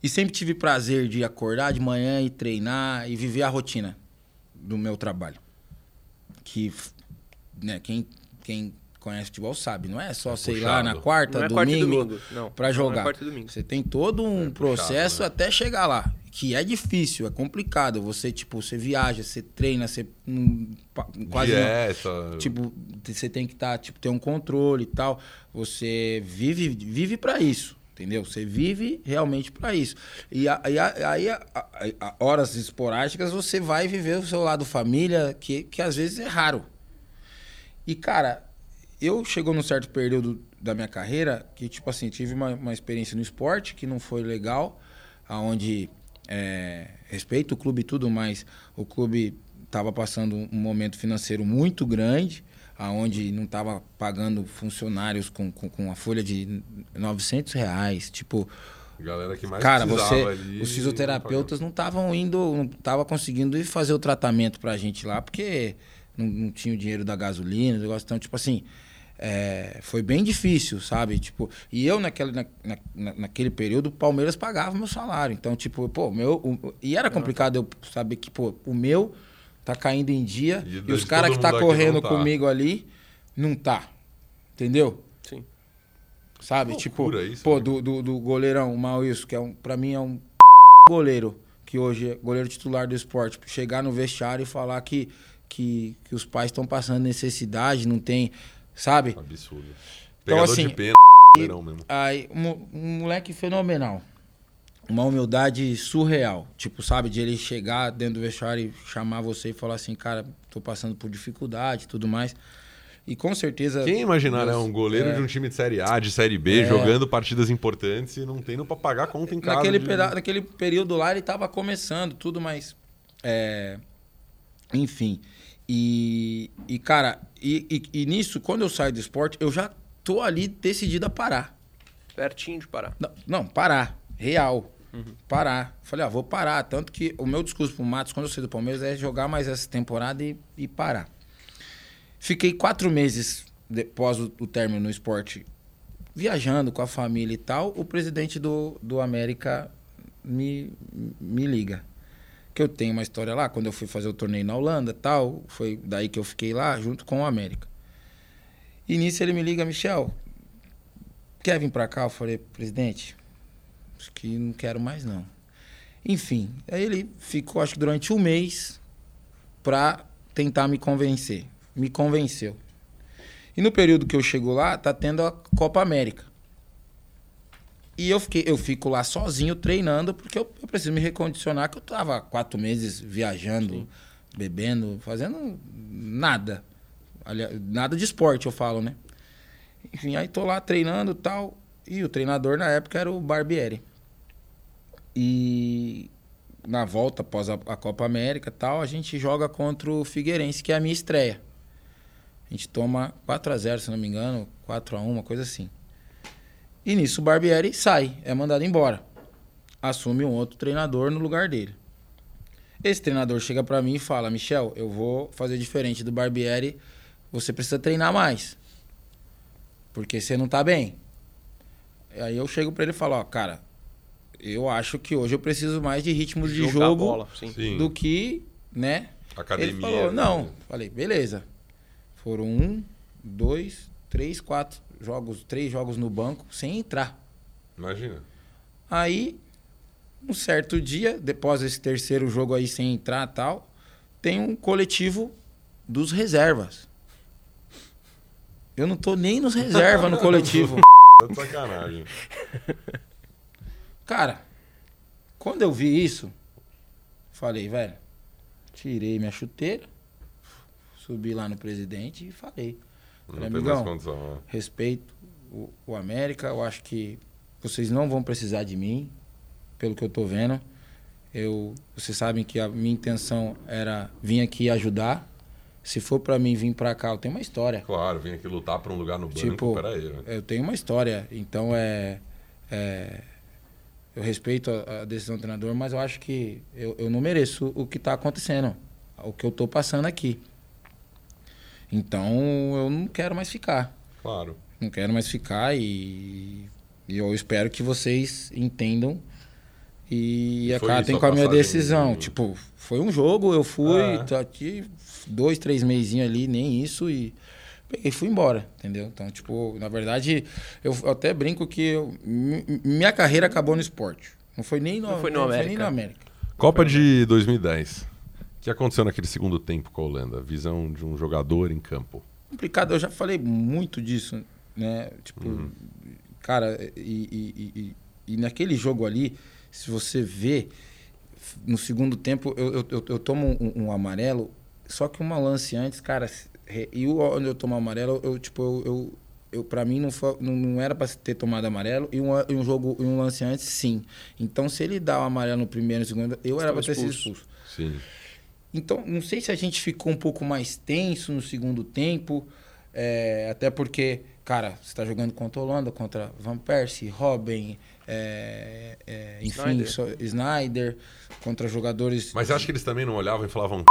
E sempre tive prazer de acordar de manhã e treinar e viver a rotina do meu trabalho. Que, né, quem, quem conhece futebol sabe, não é só, É sei lá, na quarta, Não é quarta e domingo, domingo, não. pra Não é jogar. quarta e domingo. Você tem todo um É puxado, processo né? até chegar lá, que é difícil, é complicado. Você, tipo, você viaja, você treina, você quase não-. Tipo, você tem que estar, tipo, ter um controle e tal. Você vive, vive para isso, entendeu? Você vive realmente para isso. E aí, horas esporádicas, você vai viver o seu lado família, que, que às vezes é raro. E, cara, eu chegou num certo período da minha carreira que, tipo assim, tive uma, uma experiência no esporte que não foi legal, aonde é, respeito o clube e tudo, mas o clube estava passando um momento financeiro muito grande, aonde não estava pagando funcionários com, com, com a folha de 900 reais, tipo... Galera que mais Cara, você, ali, os fisioterapeutas não estavam indo, não estavam conseguindo ir fazer o tratamento pra gente lá, porque não, não tinha o dinheiro da gasolina, o negócio. Então, tipo assim, é, foi bem difícil, sabe? Tipo, e eu, naquele, na, na- naquele período, o Palmeiras pagava meu salário. Então, tipo, pô, meu. o- e era complicado eu saber que, pô, o meu tá caindo em dia E e, os caras que tá correndo tá. comigo ali não tá. Entendeu? Sim. Sabe? Que tipo, isso, pô, né? do, do, do goleirão, o Maurício, que é um, pra mim é um goleiro, que hoje é goleiro titular do esporte, chegar no vestiário e falar que, que, que os pais estão passando necessidade, não tem, sabe? Absurdo. Então, Pegador assim, de pena, goleirão mesmo. Aí, um, moleque fenomenal. Uma humildade surreal. Tipo, sabe, de ele chegar dentro do vestiário e chamar você e falar assim, cara, tô passando por dificuldade e tudo mais. E com certeza. Quem imaginar, né? Deus- Um goleiro é. de um time de Série A, de Série B, É. jogando partidas importantes e não tendo pra pagar conta em casa. naquele, de- naquele período lá ele tava começando tudo, mas. é, enfim. E, e cara, e, e- e nisso, quando eu saio do esporte, eu já tô ali decidido a parar. Pertinho de parar. Não, não, parar. Real. Parar. Falei, ah, vou parar. Tanto que o meu discurso pro Matos, quando eu saí do Palmeiras, é jogar mais essa temporada e, e parar. Fiquei quatro meses depois o, o término no esporte, viajando com a família e tal. O presidente do, do América me, me liga. Que eu tenho uma história lá, quando eu fui fazer o torneio na Holanda tal. Foi daí que eu fiquei lá, junto com o América. E nisso ele me liga, Michel, quer vir pra cá? Eu falei, presidente, acho que não quero mais não. Enfim, aí ele ficou, acho que durante um mês, pra tentar me convencer. Me convenceu. E no período que eu chego lá, tá tendo a Copa América. E eu, fiquei, eu fico lá sozinho treinando, porque eu, eu preciso me recondicionar, que eu tava há quatro meses viajando, bebendo, fazendo nada. Aliás, nada de esporte, eu falo, né? Enfim, aí tô lá treinando e tal. E o treinador na época era o Barbieri. E na volta, após a, a Copa América e tal, a gente joga contra o Figueirense, que é a minha estreia. A gente toma 4 a 0 se não me engano, 4 a 1 uma coisa assim. E nisso o Barbieri sai, é mandado embora. Assume um outro treinador no lugar dele. Esse treinador chega pra mim e fala: Michel, eu vou fazer diferente do Barbieri, você precisa treinar mais. Porque você não tá bem. Aí eu chego pra ele e falo, ó, cara, eu acho que hoje eu preciso mais de ritmo de Jogar jogo bola, sim. Sim. do que, né? Academia. Ele falou, né? não. Falei, beleza. Foram um, dois, três, quatro jogos, três jogos no banco sem entrar. Imagina. Aí, um certo dia, depois desse terceiro jogo aí sem entrar e tal, tem um coletivo dos reservas. Eu não tô nem nos reservas no <laughs> coletivo. Tá sacanagem. Cara, quando eu vi isso, falei, velho, tirei minha chuteira, subi lá no presidente e falei. Não Falei, tem mais condição. né? respeito o, o América, eu acho que vocês não vão precisar de mim, pelo que eu tô vendo. Eu, vocês sabem que a minha intenção era vir aqui ajudar. Se for pra mim vir pra cá, eu tenho uma história. Claro, vim aqui lutar pra um lugar no banco. Tipo, Peraí, né? Eu tenho uma história, então é, é- eu respeito a, a decisão do treinador, mas eu acho que eu, eu não mereço o que está acontecendo, o que eu estou passando aqui. Então eu não quero mais ficar, Claro. não quero mais ficar e, e eu espero que vocês entendam e E foi com a a minha decisão. do- Tipo, foi um jogo, eu fui, Ah. tô aqui dois, três meizinhos ali, nem isso, e peguei e fui embora, entendeu? Então, tipo, na verdade, eu até brinco que eu- mi- minha carreira acabou no esporte. Não foi nem no, Não foi no nem América. no América. Copa de 2010. O que aconteceu naquele segundo tempo com a Holanda? Visão de um jogador em campo. complicado. Eu já falei muito disso, né? Tipo, Uhum. cara, e, e- e- e- naquele jogo ali, se você vê, no segundo tempo, eu, eu, eu- tomo um, um amarelo, só que uma lance antes, cara, e o- onde eu tomo amarelo, eu, tipo, eu, eu, eu para mim não, foi, não, não era para ter tomado amarelo, e um, um jogo, e um lance antes, sim. Então, se ele dá o amarelo no primeiro e no segundo, eu era para ter sido expulso. expulso. Sim. Então, não sei se a gente ficou um pouco mais tenso no segundo tempo, é, até porque, cara, você está jogando contra a Holanda, contra Van Persie, Robin, é, é, enfim, Snyder. só- Snyder, contra jogadores. Mas acho que eles também não olhavam e falavam.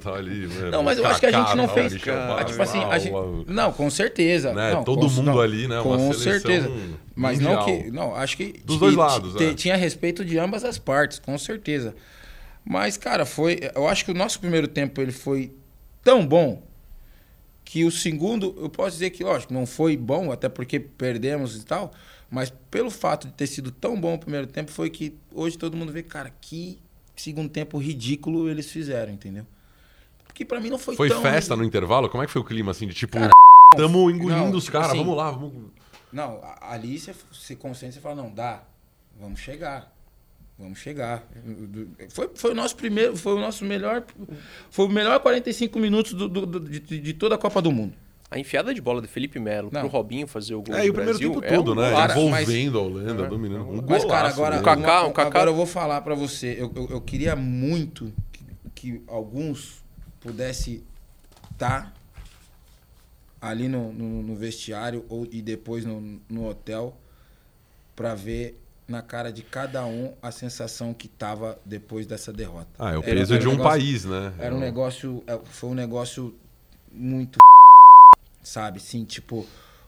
tá ali, né? Não, mas eu acho que a gente não fez. Ah, Bastos, tipo assim, a gente- não, com certeza. né? Não, Todo com- mundo não, ali, né? Uma Com certeza. Mas não mundial. que. Não, acho que. Dos dois lados, te- é. Tinha respeito de ambas as partes, com certeza. Mas, cara, foi. Eu acho que o nosso primeiro tempo ele foi tão bom que o segundo, eu posso dizer que, lógico, não foi bom, até porque perdemos e tal. Mas pelo fato de ter sido tão bom o primeiro tempo, foi que hoje todo mundo vê, cara, que segundo tempo ridículo eles fizeram, entendeu? Porque pra mim não foi, Foi tão. festa no intervalo? Como é que foi o clima assim? De tipo, Cara, tamo engolindo não, os caras, assim, vamos lá, vamos. Não, ali você se concentra e você fala, não, dá, vamos chegar. Vamos chegar. Foi, foi o nosso primeiro, foi o nosso melhor. Foi o melhor 45 minutos do, do- do- de, de toda a Copa do Mundo. A enfiada de bola do Felipe Melo Não. pro Robinho fazer o gol É, do e o primeiro Brasil tempo é todo, um né? Cara, Envolvendo a Holanda, É. dominando. Um Mas, cara, agora. O Kaká- uma- o Kaká- agora eu vou falar pra você. Eu, eu, eu queria muito que, que alguns pudessem estar ali no, no, no vestiário ou, e depois no, no hotel pra ver na cara de cada um a sensação que tava depois dessa derrota. Ah, é o Era- peso era de um negócio- país, né? Era um negócio. é, Foi um negócio muito. Sabe? Sim, tipo,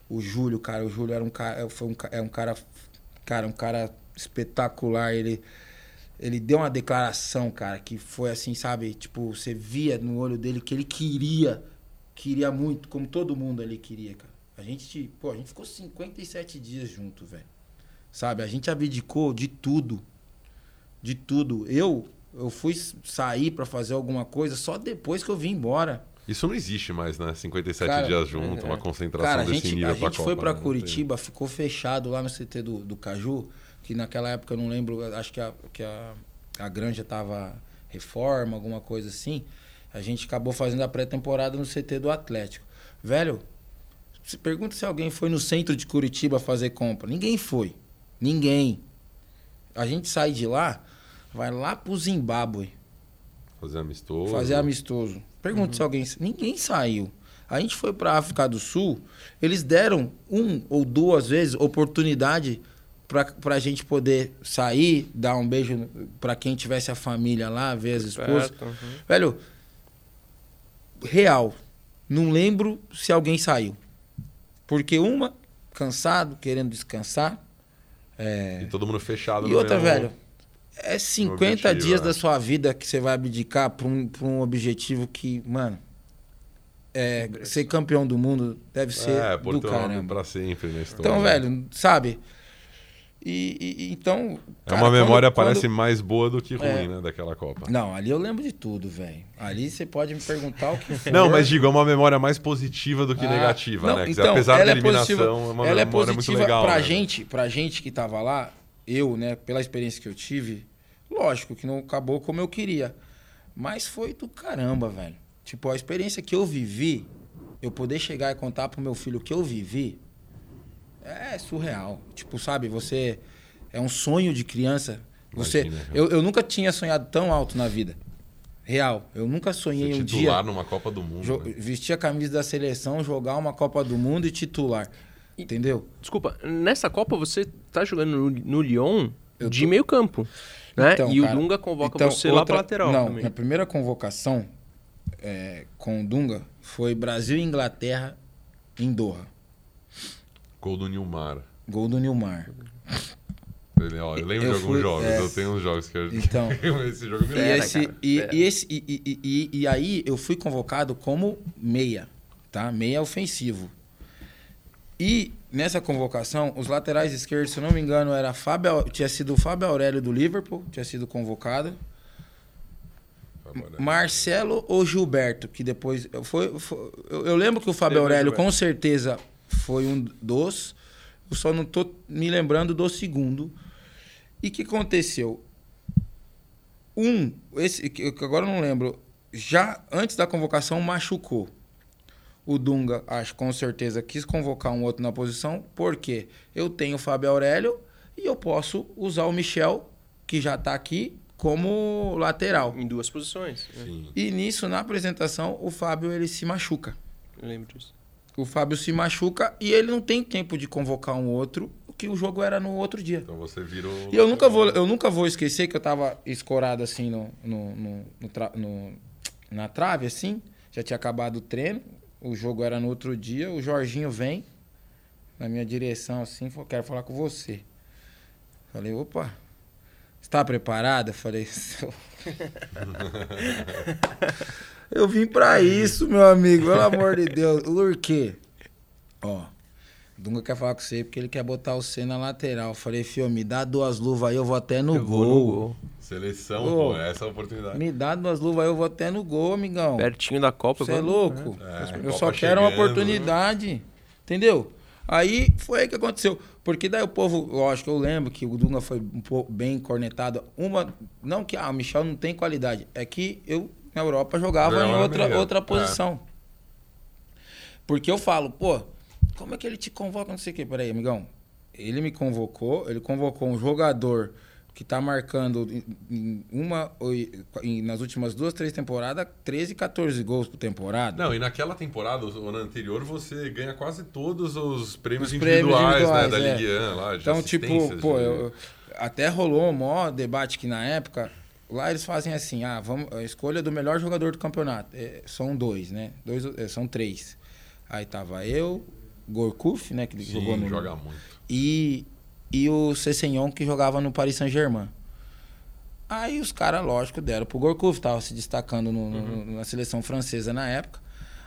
o Júlio, cara. O Júlio era um cara. Foi um, é um cara. Cara, um cara espetacular. Ele. Ele deu uma declaração, cara, que foi assim, sabe? Tipo, você via no olho dele que ele queria. Queria muito, como todo mundo ali queria, cara. A gente, pô, a gente ficou 57 dias junto, velho. Sabe? A gente abdicou de tudo. De tudo. Eu eu fui sair pra fazer alguma coisa só depois que eu vim embora. Isso não existe mais, né? 57 Cara, dias junto, é. uma concentração Cara, a desse gente, nível a gente Copa, foi pra né? Curitiba, ficou fechado lá no CT do, do Caju, que naquela época eu não lembro, acho que a, que a, a granja tava reforma, alguma coisa assim. A gente acabou fazendo a pré-temporada no CT do Atlético. Velho, se pergunta se alguém foi no centro de Curitiba fazer compra. Ninguém foi. Ninguém. A gente sai de lá, vai lá pro Zimbábue Fazer amistoso. fazer amistoso. Pergunta se alguém. Ninguém saiu. A gente foi para África do Sul, eles deram um ou duas vezes oportunidade para a gente poder sair, dar um beijo para quem tivesse a família lá, ver as esposas. Uhum. Velho, real. Não lembro se alguém saiu. Porque uma, cansado, querendo descansar. E todo mundo fechado E outra, mesmo- velho, é 50 objetivo, dias é. da sua vida que você vai abdicar pra um, pra um objetivo que, mano, é, ser campeão do mundo deve ser É, do caramba. pra sempre na história. Então, velho, sabe? E, e- então. É cara, uma quando- memória, quando- parece mais boa do que ruim, É. né, daquela Copa. Não, ali eu lembro de tudo, velho. Ali você pode me perguntar o que <laughs> for. Não, mas digo, é uma memória mais positiva do que Ah, negativa, não, né? Dizer, então, apesar ela da é eliminação, positiva, é uma ela é memória positiva muito legal. pra né? gente, pra gente que tava lá, eu, né, pela experiência que eu tive, lógico que não acabou como eu queria, mas foi do caramba, velho. Tipo, a experiência que eu vivi, eu poder chegar e contar pro meu filho o que eu vivi, é surreal. Tipo, sabe, você é um sonho de criança. Você, Imagina, eu, eu nunca tinha sonhado tão alto na vida. Real. Eu nunca sonhei um titular dia numa Copa do Mundo. né? vestir a camisa da seleção, jogar uma Copa do Mundo e titular. Entendeu? Desculpa, nessa Copa você tá jogando no, no Lyon Eu de tô- meio campo. Né? Então, e cara, o Dunga convoca então, você lá outra- pra lateral Não, também. na primeira convocação é, com o Dunga foi Brasil e Inglaterra em Doha. Gol do Nilmar. Gol do Nilmar. Ele, ó, eu lembro Eu de alguns fui- jogos, é. eu tenho uns jogos que eu. Então. <laughs> Esse jogo me E, lembra. esse, cara, e, e esse, e, e- e- e aí eu fui convocado como meia, tá? Meia ofensivo. E nessa convocação, os laterais esquerdos, se eu não me engano, era Fábio, tinha sido o Fábio Aurélio do Liverpool, tinha sido convocado. Marcelo ou Gilberto, que depois. Foi, foi- eu, eu lembro que o Fábio Aurélio, com certeza, foi um dos. Eu só não tô me lembrando do segundo. E o que aconteceu? Um, esse, que agora eu não lembro, já antes da convocação machucou. O Dunga, acho com certeza, quis convocar um outro na posição, porque eu tenho o Fábio Aurélio e eu posso usar o Michel, que já tá aqui, como lateral. Em duas posições. né? Sim. E nisso, na apresentação, o Fábio ele se machuca. Eu lembro disso. O Fábio se machuca e ele não tem tempo de convocar um outro, que o jogo era no outro dia. Então você virou. E eu nunca vou, eu nunca vou esquecer que eu tava escorado assim no, no, no- no tra- no- na trave, assim. Já tinha acabado o treino. O jogo era no outro dia. O Jorginho vem na minha direção assim, falou, quero falar com você. Falei, opa, está preparada? Falei, "Sou." <laughs> <laughs> eu vim pra isso, meu amigo, pelo amor de Deus. Por quê? Ó, o Dunga quer falar com você porque ele quer botar você na lateral. Falei, filho, me dá duas luvas aí, eu vou até no Eu gol. vou no gol. Seleção, Ô. pô, essa é a oportunidade. Me dá duas luvas aí, eu vou até no gol, amigão. Pertinho da Copa. Você é louco? É, eu Copa só quero uma chegando, né? oportunidade. Entendeu? Aí foi aí que aconteceu. Porque daí o povo, lógico, eu lembro que o Dunga foi um pouco bem cornetado. Uma, não que ah, o Michel não tem qualidade, é que eu na Europa jogava em outra, outra é. posição. Porque eu falo, pô, como é que ele te convoca? Não sei o quê. Peraí, amigão. Ele me convocou, ele convocou um jogador que tá marcando uma, nas últimas duas, três temporadas, 13, 14 gols por temporada. Não, e naquela temporada, ou na anterior, você ganha quase todos os prêmios Os prêmios individuais, individuais, né, da é. Ligue 1 lá, Então, tipo, pô, de- eu- até rolou um maior debate que na época, lá eles fazem assim, ah, vamos, a escolha do melhor jogador do campeonato. É, são dois, né? Dois, é, são três. Aí tava eu, Gorkuf, né, que Sim, jogou no... joga muito. E, e o Cessenhon, que jogava no Paris Saint-Germain. Aí os caras, lógico, deram pro Gorkuf, tava se destacando no- no- na seleção francesa na época.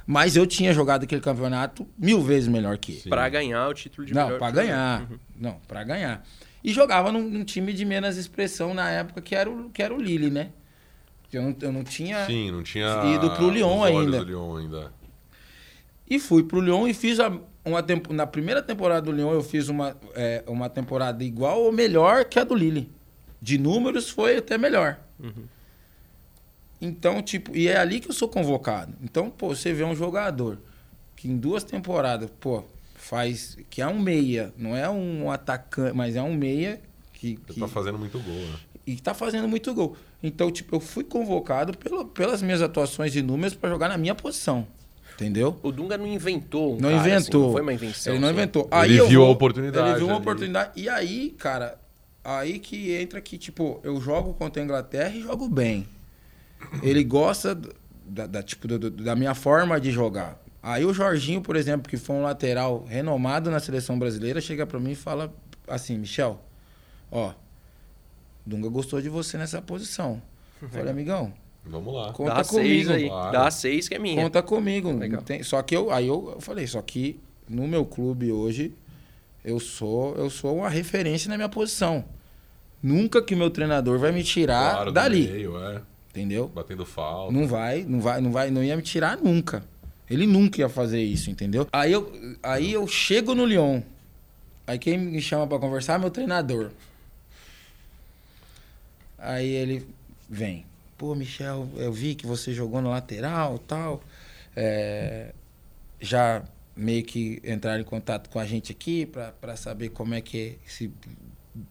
Mas eu tinha jogado aquele campeonato mil vezes melhor que ele. Pra ganhar o título de Não, melhor pra ganhar. Uhum. Não, pra ganhar. E jogava num, num time de menos expressão na época, que era o, que era o Lille, né? Eu não, eu não tinha. Sim, não tinha. Ido pro Lyon ainda. do Lyon ainda. E fui pro Lyon e fiz a- uma tempo, na primeira temporada do Lyon eu fiz uma, é, uma temporada igual ou melhor que a do Lille. De números foi até melhor. Uhum. Então, tipo, e é ali que eu sou convocado. Então, pô, você vê um jogador que em duas temporadas, pô, faz que é um meia, não é um atacante, mas é um meia que, Você que tá fazendo muito gol, né? e tá fazendo muito gol. Então, tipo, eu fui convocado pelo, pelas minhas atuações de números para jogar na minha posição. Entendeu? O Dunga não inventou um Não cara, assim, inventou. não foi uma invenção. Ele não assim. inventou. Ele eu viu a vou- oportunidade Ele viu uma ali. oportunidade. E aí, cara, aí que entra que, tipo, eu jogo contra a Inglaterra e jogo bem. Ele gosta da, da, tipo, do- do- da minha forma de jogar. Aí o Jorginho, por exemplo, que foi um lateral renomado na seleção brasileira, chega pra mim e fala assim, Michel, ó, Dunga gostou de você nessa posição. Eu Falei, amigão, Vamos lá. conta Dá seis comigo. aí. Claro. Dá seis que é minha. Conta comigo. Legal. tem- só que eu, aí eu, eu falei, só que no meu clube hoje eu sou, eu sou uma referência na minha posição. Nunca que meu treinador vai me tirar Claro, do dali, meio, é. entendeu? Batendo falta. Não vai, não vai, não vai, não ia me tirar nunca. Ele nunca ia fazer isso, entendeu? Aí eu, aí eu chego no Lyon. Aí quem me chama pra conversar é meu treinador. Aí ele vem. Pô, Michel, eu vi que você jogou no lateral tal. É, já meio que entraram em contato com a gente aqui pra saber como é que se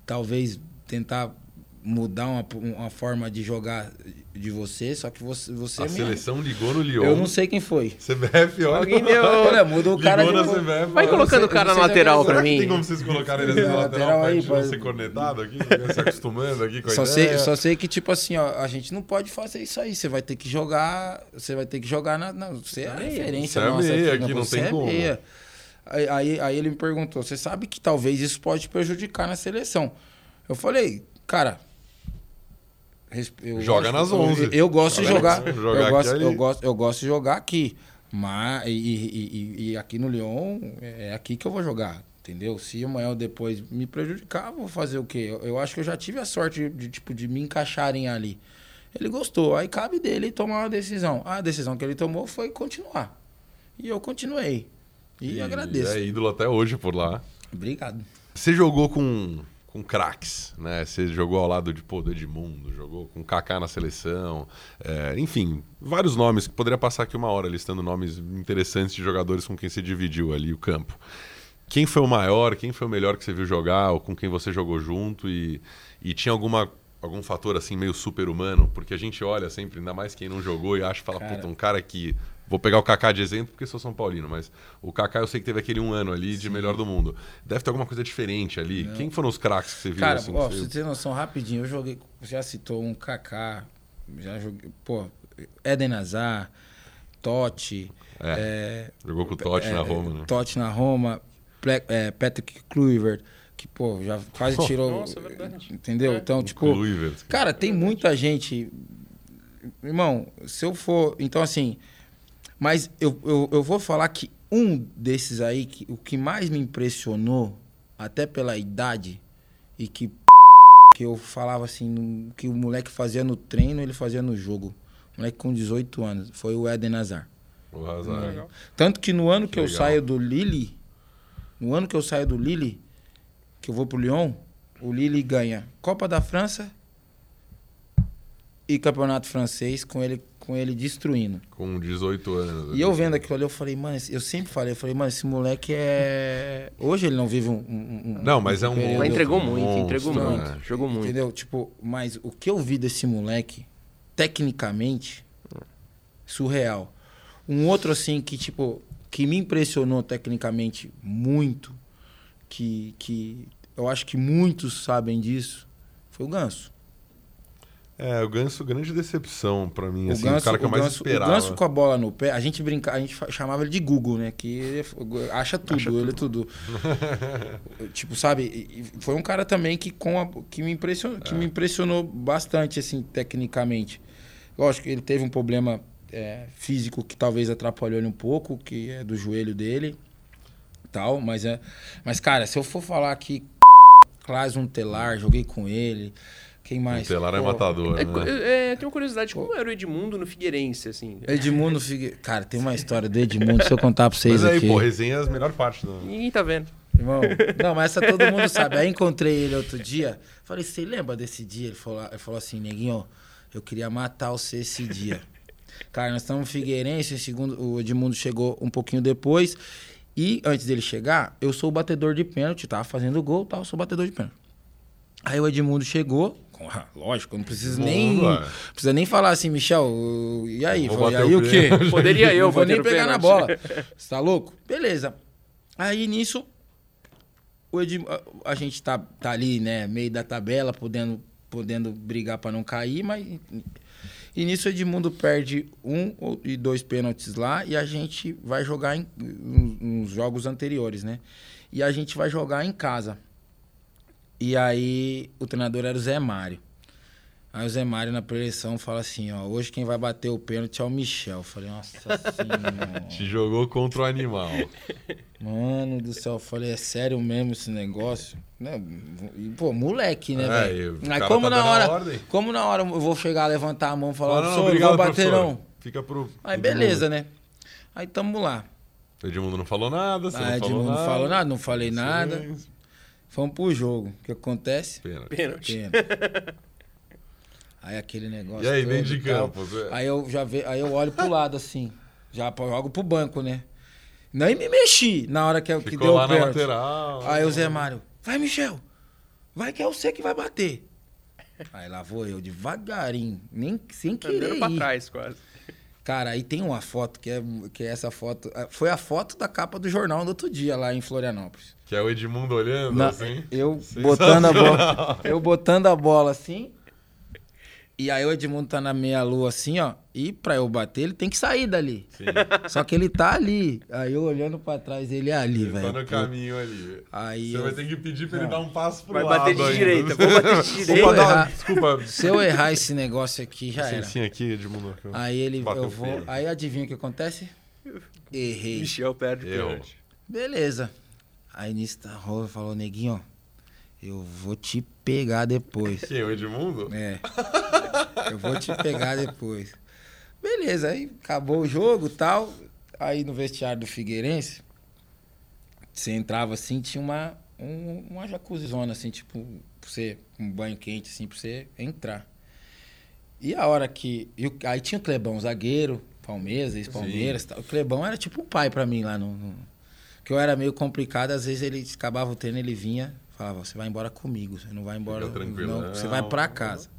talvez tentar mudar uma, uma forma de jogar de você, só que você, você A seleção ligou no Lyon. eu não sei quem foi. CBF, olha. Alguém deu- Olha, muda o cara Ligou de na CBF. Vai colocando sei- o cara na lateral é pra mim. tem como vocês colocarem ele na lateral, <laughs> lateral pra aí, gente não cornetado aqui? Se acostumando aqui com a Só ideia. sei, só sei que, tipo assim, ó, a gente não pode fazer isso aí. Você vai ter que jogar. Você vai ter que jogar na. na- você é a Meia. referência Você é nossa meia aqui, aqui, não você tem é como. meia. Aí, aí, aí ele me perguntou: você sabe que talvez isso pode prejudicar na seleção? Eu falei, cara. Eu Joga gosto- nas 11. Eu, eu gosto de Joga jogar. jogar eu, gosto, eu, gosto, eu gosto de jogar aqui. Mas, e, e- e- e aqui no Lyon, é aqui que eu vou jogar. Entendeu? Se amanhã ou depois me prejudicar, eu vou fazer o quê? Eu, eu acho que eu já tive a sorte de, tipo, de me encaixarem ali. Ele gostou, aí cabe dele tomar uma decisão. A decisão que ele tomou foi continuar. E eu continuei. E, agradeço. É ídolo até hoje por lá. Obrigado. Você jogou com, com craques, né? Você jogou ao lado de, pô, do Edmundo, jogou com Kaká na seleção. é, enfim, vários nomes. que Poderia passar aqui uma hora listando nomes interessantes de jogadores com quem você dividiu ali o campo. Quem foi o maior, quem foi o melhor que você viu jogar, ou com quem você jogou junto? E, e tinha alguma, algum fator assim meio super-humano? Porque a gente olha sempre, ainda mais quem não jogou, e acha, fala, Cara. puta, um cara que. Vou pegar o Kaká de exemplo porque sou São Paulino, mas o Kaká eu sei que teve aquele um ano ali de melhor do mundo. Deve ter alguma coisa diferente ali. Quem foram os craques que você viu Cara, assim? ó, você- você ter noção, rapidinho, eu joguei. você Já citou um Kaká, já joguei. Pô, Eden Hazard, Totti. é, Jogou com o Totti é, na Roma, né? Totti na Roma, é, Patrick Kluivert, que, pô, já quase tirou. Nossa, é verdade. Entendeu? É. Então, tipo. Cara, tem muita gente. Irmão, se eu for. Então, assim. Mas eu, eu, eu vou falar que um desses aí, que, o que mais me impressionou, até pela idade, e que. Que eu falava assim, que o moleque fazia no treino, ele fazia no jogo. Moleque com 18 anos. Foi o Eden Hazard. O Hazard. Legal. Tanto que no ano que, Que eu legal. saio do Lille, no ano que eu saio do Lille, que eu vou pro Lyon, o Lille ganha Copa da França e Campeonato Francês com ele com ele destruindo. Com 18 anos. E eu vendo aquilo ali, eu falei, mano, eu sempre falei, eu falei, mano, esse moleque é. Hoje ele não vive um. um- um- Não, mas é um período- Mas entregou Monstro, muito, entregou né? muito. Jogou muito. Entendeu? Tipo, mas o que eu vi desse moleque, tecnicamente, surreal. Um outro, assim, que, tipo, que me impressionou tecnicamente muito, que, que eu acho que muitos sabem disso, foi o Ganso. É, o Ganso, grande decepção pra mim. O assim, o Ganso, cara que eu o mais Ganso, o esperava. Ganso com a bola no pé, a gente brinca, a gente chamava ele de Google, né? Que ele é- acha tudo, ele é tudo. <laughs> tipo, sabe? Foi um cara também que, com a- que, me impressionou, É. que me impressionou bastante, assim, tecnicamente. Lógico que ele teve um problema é, físico que talvez atrapalhou ele um pouco, que é do joelho dele tal, mas é. Mas, cara, se eu for falar aqui, Klaas Telar, joguei com ele. Quem mais? O Telar é matador, É, né? é, tenho uma curiosidade, como era o Edmundo no Figueirense, assim? Edmundo Figue... Cara, tem uma história do Edmundo, se eu contar pra vocês Mas aí, aqui. pô, resenha é a melhor parte. Do... Ninguém tá vendo. Irmão, não, mas essa todo mundo sabe. Aí encontrei ele outro dia. Falei, você lembra desse dia? Ele falou, ele falou assim, neguinho, eu queria matar você esse dia. Cara, nós estamos no Figueirense, segundo, o Edmundo chegou um pouquinho depois. E antes dele chegar, eu sou o batedor de pênalti, tava fazendo gol e tal, eu sou o batedor de pênalti. Aí o Edmundo chegou, lógico, não preciso nem. Boa. Precisa nem falar assim, Michel, e aí? Vou Falei, bater aí o o quê? <laughs> Poderia eu vou nem pegar na bola. <laughs> Você tá louco? Beleza. Aí nisso, o Edim- a, a gente tá, tá ali, né, meio da tabela, podendo, podendo brigar pra não cair, mas. E nisso o Edmundo perde um ou- e dois pênaltis lá e a gente vai jogar em, nos jogos anteriores, né? E a gente vai jogar em casa. E aí o treinador era o Zé Mário. Aí o Zé Mário na preleção fala assim, ó, hoje quem vai bater o pênalti é o Michel. Eu falei, nossa senhora. Te jogou contra o animal. Mano do céu, eu falei, é sério mesmo esse negócio? Né? E, Pô, moleque, né, É, velho? Aí como tá na hora, ordem. como na hora eu vou chegar, levantar a mão e falar, Fala, não, não, "Professor, obrigado, não vou bater professor. não. Fica pro. Aí Edmundo. beleza, né? Aí tamo lá. O Edmundo não falou nada, você Aí não falou Edmundo nada. não falou nada, não falei nada. Fomos pro jogo. O que acontece? Pênalti. Pênalti. Pena. <laughs> Aí aquele negócio. E aí, dentro de campo? você- Aí eu já ve... aí eu olho pro lado assim. Já jogo pro banco, né? Nem me mexi na hora que, eu- que Ficou deu lá o na pênalti. lateral. Aí o Zé Mário, vai, Michel. Vai que é você que vai bater. Aí lá vou eu, devagarinho, nem sem querer Andando pra ir. trás, quase. Cara, aí tem uma foto que é, que é essa foto. ah, Foi a foto da capa do jornal do outro dia lá em Florianópolis. Que é o Edmundo olhando, Na- assim. eu botando a bola. Eu botando a bola assim. E aí o Edmundo tá na meia-lua assim, ó. E pra eu bater, ele tem que sair dali. Sim. Só que ele tá ali. Aí eu olhando pra trás, ele é ali, Ele velho. tá no Pô. caminho ali. Aí Você eu- vai ter que pedir pra ele Não. dar um passo pro Vai lado bater de ainda. direita, vou bater de <laughs> Opa, direita. uma- errar- Desculpa. Se eu errar esse negócio aqui, já era. Licencinha aqui, Edmundo. Aí ele, Bateu eu vou. feio. Aí adivinha o que acontece? Errei. Michel perde o pênalti. Beleza. Aí nisso tá rola, falou, neguinho, ó. Eu vou te pegar depois. Quem, o Edmundo? É. <laughs> Eu vou te pegar depois. Beleza, aí acabou o jogo e tal. Aí no vestiário do Figueirense, você entrava assim, tinha uma, um, uma jacuzzona, assim, tipo, pra você, um banho quente, assim, pra você entrar. E a hora que. aí tinha o Clebão, zagueiro, Palmeiras, ex-Palmeiras. tal. O Clebão era tipo um pai pra mim lá no, no- Que eu era meio complicado, às vezes ele acabava o treino, ele vinha, falava, você vai embora comigo, você não vai embora. Não, você vai pra casa.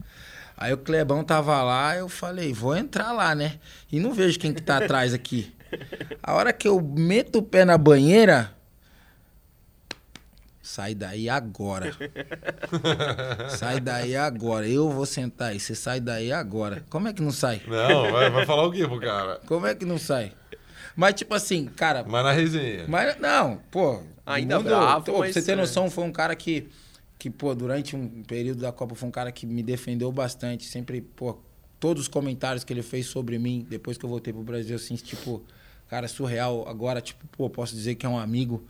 Aí o Clebão tava lá, eu falei, vou entrar lá, né? E não vejo quem que tá atrás aqui. A hora que eu meto o pé na banheira, sai daí agora. sai daí agora. Eu vou sentar aí, você sai daí agora. Como é que não sai? Não, vai, vai falar o quê pro cara? Como é que não sai? Mas tipo assim, cara, Mas na resenha. mas não, pô. Ainda mundo- bravo, pra mas, você ter é. noção, foi um cara que, que, pô, durante um período da Copa, foi um cara que me defendeu bastante. Sempre, pô, todos os comentários que ele fez sobre mim, depois que eu voltei pro Brasil, assim, tipo, cara, surreal. Agora, tipo, pô, posso dizer que é um amigo.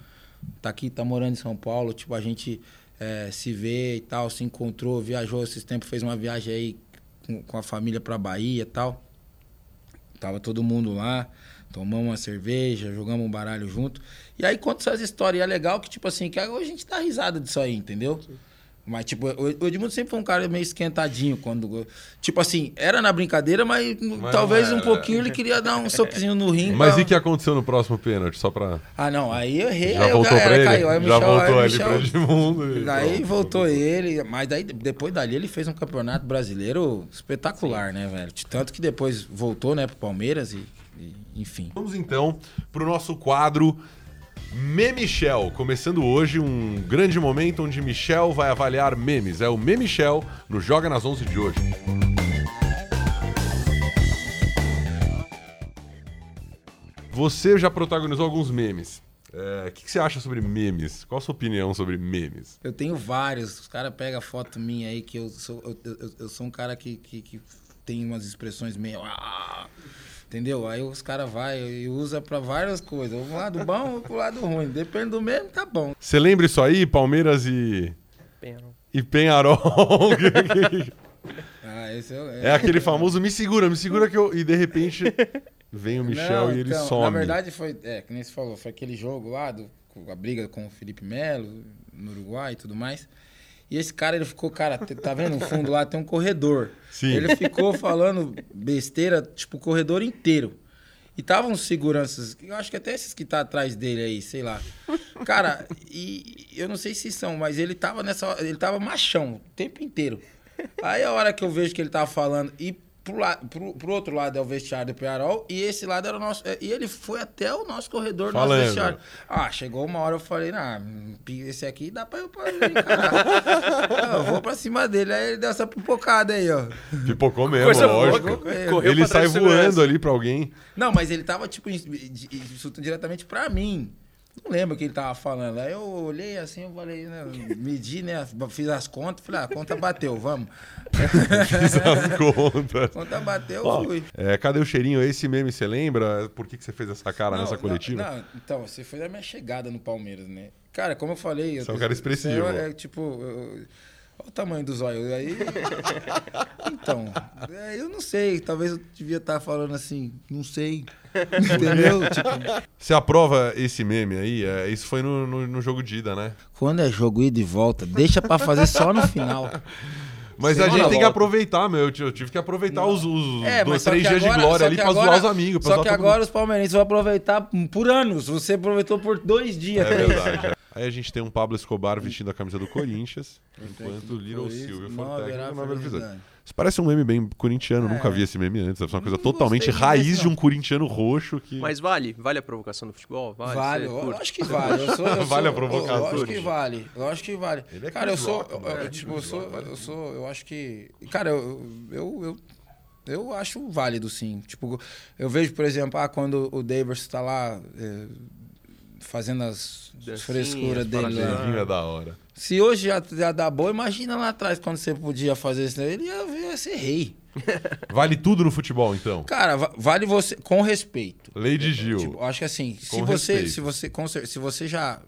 Tá aqui, tá morando em São Paulo. Tipo, a gente é, se vê e tal, se encontrou, viajou esses tempos, fez uma viagem aí com, com a família pra Bahia e tal. Tava todo mundo lá, tomamos uma cerveja, jogamos um baralho junto. E aí conta essas histórias. E é legal que, tipo assim, que hoje a gente dá risada disso aí, entendeu? Mas, tipo, o Edmundo sempre foi um cara meio esquentadinho. quando Tipo assim, era na brincadeira, mas, Mas talvez um pouquinho ele queria dar um soquezinho no rim. <laughs> Mas pra- e o que aconteceu no próximo pênalti? Só pra. Ah, não, aí eu errei. Já aí voltou já pra ele? caiu. Aí Já Michel- aí voltou o ali Michel- pra Edmundo. Daí voltou ele, mas daí depois dali ele fez um campeonato brasileiro espetacular, né, velho? Tanto que depois voltou, né, pro Palmeiras e- enfim. Vamos então pro nosso quadro Memichel. Começando hoje um grande momento onde Michel vai avaliar memes. É o Memichel no Joga nas 11 de hoje. Você já protagonizou alguns memes. É, O que, que você acha sobre memes? Qual a sua opinião sobre memes? Eu tenho vários. Os caras pegam foto minha aí que eu sou, eu, eu- eu sou um cara que, que, que tem umas expressões meio. Entendeu? Aí os caras vão e usa pra várias coisas. Ou pro lado bom ou pro lado ruim. Depende do mesmo, tá bom. Você lembra isso aí? Palmeiras e, Pênalti. e Penharol. <laughs> Ah, esse é, é aquele famoso me segura, me segura que eu. E de repente vem o Michel Não, e ele então, some. Na verdade, foi, é, que nem você falou, foi aquele jogo lá, do, a briga com o Felipe Melo, no Uruguai e tudo mais. E esse cara, ele ficou, cara, tá vendo no fundo lá tem um corredor. Sim. Ele ficou falando besteira, tipo, o corredor inteiro. E tava uns seguranças, eu acho que até esses que tá atrás dele aí, sei lá. Cara, e eu não sei se são, mas ele tava nessa ele tava machão o tempo inteiro. Aí a hora que eu vejo que ele tava falando e pro, la, pro, pro outro lado é o vestiário do Pearol e esse lado era o nosso. é, E ele foi até o nosso corredor, do nosso Falando. vestiário. Ah, chegou uma hora eu falei, nah, esse aqui dá pra eu pra encarar. <laughs> eu vou pra cima dele. Aí ele deu essa pipocada aí, ó. Pipocou mesmo, Coisa lógico. louca. Ele sai voando ali pra alguém. Não, mas ele tava, tipo, insultando diretamente pra mim. Não lembro o que ele tava falando. Aí eu olhei assim, eu falei, né? Medi, né? Fiz as contas, falei, ah, a conta bateu, vamos. Fiz as <laughs> contas. A conta bateu, Ó, fui. é, cadê o cheirinho? Esse meme, você lembra? Por que, que você fez essa cara Não, nessa não, coletiva? Não, então, você foi da minha chegada no Palmeiras, né? Cara, como eu falei. Você é um cara expressivo. eu- É, tipo, eu- olha o tamanho dos olhos. Aí. <laughs> então, é, eu não sei. Talvez eu devia estar falando assim, não sei. <laughs> Entendeu? tipo, Você aprova esse meme aí? É, isso foi no, no, no jogo de ida, né? quando é jogo ida e volta, deixa pra fazer só no final. <laughs> Mas Sei a gente tem que volta. aproveitar, meu. Eu tive- eu tive que aproveitar os, os É, dois, três que dias agora- de glória ali que pra agora- zoar os amigos. Só que todo mundo. agora os palmeirenses vão aproveitar por anos. Você aproveitou por dois dias. É verdade. É. Aí a gente tem um Pablo Escobar vestindo a camisa do Corinthians, enquanto o Little Silvio técnico, haverá episódio. felicidade. Isso parece um meme bem corintiano, nunca É. vi esse meme antes. Ser uma coisa Não totalmente gostei raiz de um corintiano roxo que. Mas vale? Vale a provocação do futebol? Vale. Vale, eu acho que vale. Eu sou, eu <laughs> Vale a sou- provocação. Lógico que vale. Lógico que vale. Ele é cara, eu sou. Rock, eu- mano. eu, É tipo, eu Chris sou, eu sou. Eu acho que. Cara, eu, eu, eu, eu acho válido, sim. Tipo, eu vejo, por exemplo, ah, quando o Davis tá lá é, fazendo as Dancinhas, frescuras dele lá. da hora. Se hoje já, já dá boa, imagina lá atrás, quando você podia fazer isso. Ele ia, ia ser rei. <laughs> Vale tudo no futebol, então. Cara, va- vale você com respeito. Lei de Gil. Tipo, acho que assim, se Com você, respeito. se você, com se você já,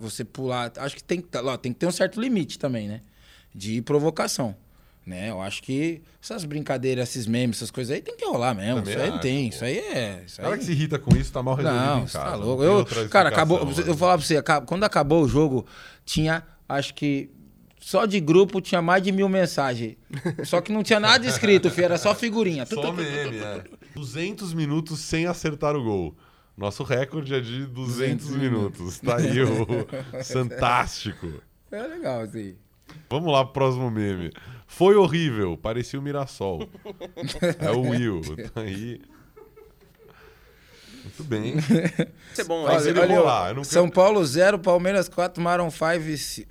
você pular, acho que tem, ó, tem que ter um certo limite também, né? De provocação, né? Eu acho que essas brincadeiras, esses memes, essas coisas aí tem que rolar mesmo. Também isso aí não tem, pô. isso aí é, isso O cara aí... que se irrita com isso tá mal resolvido Não, em você casa. tá louco. Eu, cara, acabou. né? Eu vou falar pra você, quando acabou o jogo, tinha, acho que. Só de grupo tinha mais de mil mensagens. Só que não tinha nada escrito, filho, era só figurinha. Só meme, é. 200 minutos sem acertar o gol. Nosso recorde é de 200 200 minutos. Tá aí o <laughs> fantástico. É legal, assim. Vamos lá pro próximo meme. Foi horrível, parecia o Mirassol. É o Will. Tá aí. Muito bem. Isso é bom. Mas esse, ele olha, eu não São Paulo 0, Palmeiras 4, Maroon 5. esse,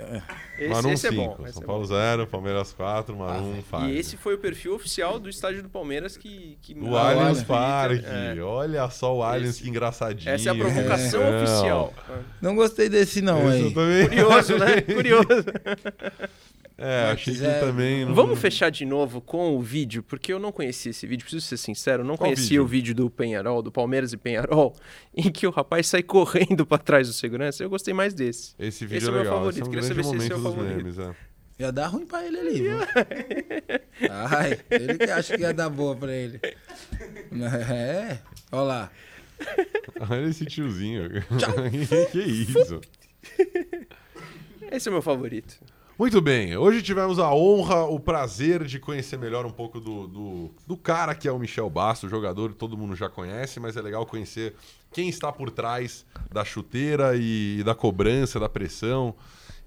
Marum esse é 5. bom. esse São é Paulo bom. 0, Palmeiras 4, Marum 5. E esse foi o perfil oficial do estádio do Palmeiras que... que O Ah, Allianz olha. Parque. É. Olha só o Allianz, que engraçadinho. Essa é a provocação Não. oficial. Não gostei desse, não, Esse eu aí. também. Curioso, né? <laughs> Curioso. <laughs> É, Mas achei que quiser- também. Não... Vamos fechar de novo com o vídeo, porque eu não conhecia esse vídeo, preciso ser sincero, eu não Qual conhecia vídeo? o vídeo do Penharol, do Palmeiras e Penharol, <laughs> em que o rapaz sai correndo pra trás do segurança. Eu gostei mais desse. Esse vídeo Esse é é o meu legal. favorito, Esse é um queria saber se esse é o favorito. memes, é. Ia dar ruim pra ele ali, viu? Ai, ele que acha que ia dar boa pra ele. É, olha lá. Olha esse tiozinho. <laughs> que isso? Esse é o meu favorito. Muito bem, hoje tivemos a honra, o prazer de conhecer melhor um pouco do, do, do cara que é o Michel Basso, jogador que todo mundo já conhece, mas é legal conhecer quem está por trás da chuteira e, da cobrança, da pressão.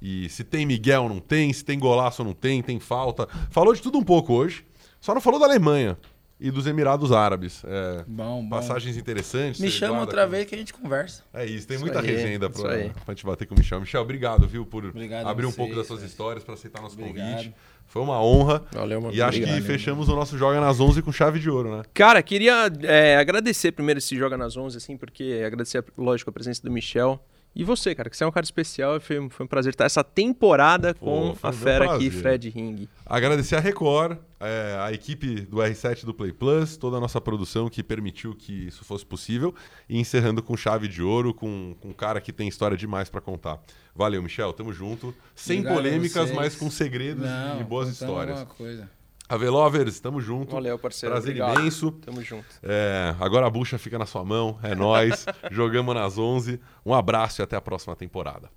E se tem Miguel ou não tem, se tem golaço ou não tem, tem falta. Falou de tudo um pouco hoje, só não falou da Alemanha e dos Emirados Árabes. É, Bom, bom. passagens interessantes. Me você chama guarda outra vez que a gente conversa. É isso, tem Isso muita aí, resenha pra, aí. pra gente bater com o Michel. Michel, obrigado, viu, por Obrigado abrir um vocês, pouco das suas histórias, para aceitar nosso Obrigado. convite. Foi uma honra. Valeu, mano. E acho Obrigado. que fechamos o nosso Joga nas 11 com chave de ouro, né? Cara, queria é, agradecer primeiro esse Joga nas 11, assim, porque agradecer, lógico, a presença do Michel. E você, cara, que você é um cara especial. Foi, foi um prazer estar essa temporada com Pô, foi a fera aqui. Fred Ring. Agradecer a Record, é, a equipe do R7 do Play Plus, toda a nossa produção que permitiu que isso fosse possível. E encerrando com chave de ouro, com, com um cara que tem história demais para contar. Valeu, Michel, tamo junto. Sem Obrigado polêmicas, mas com segredos e boas histórias. alguma coisa. Avelovers, tamo junto. Valeu, parceiro. Prazer Obrigado. imenso. Tamo junto. É, agora a bucha fica na sua mão, é nóis. <laughs> Jogamos nas 11. Um abraço e até a próxima temporada.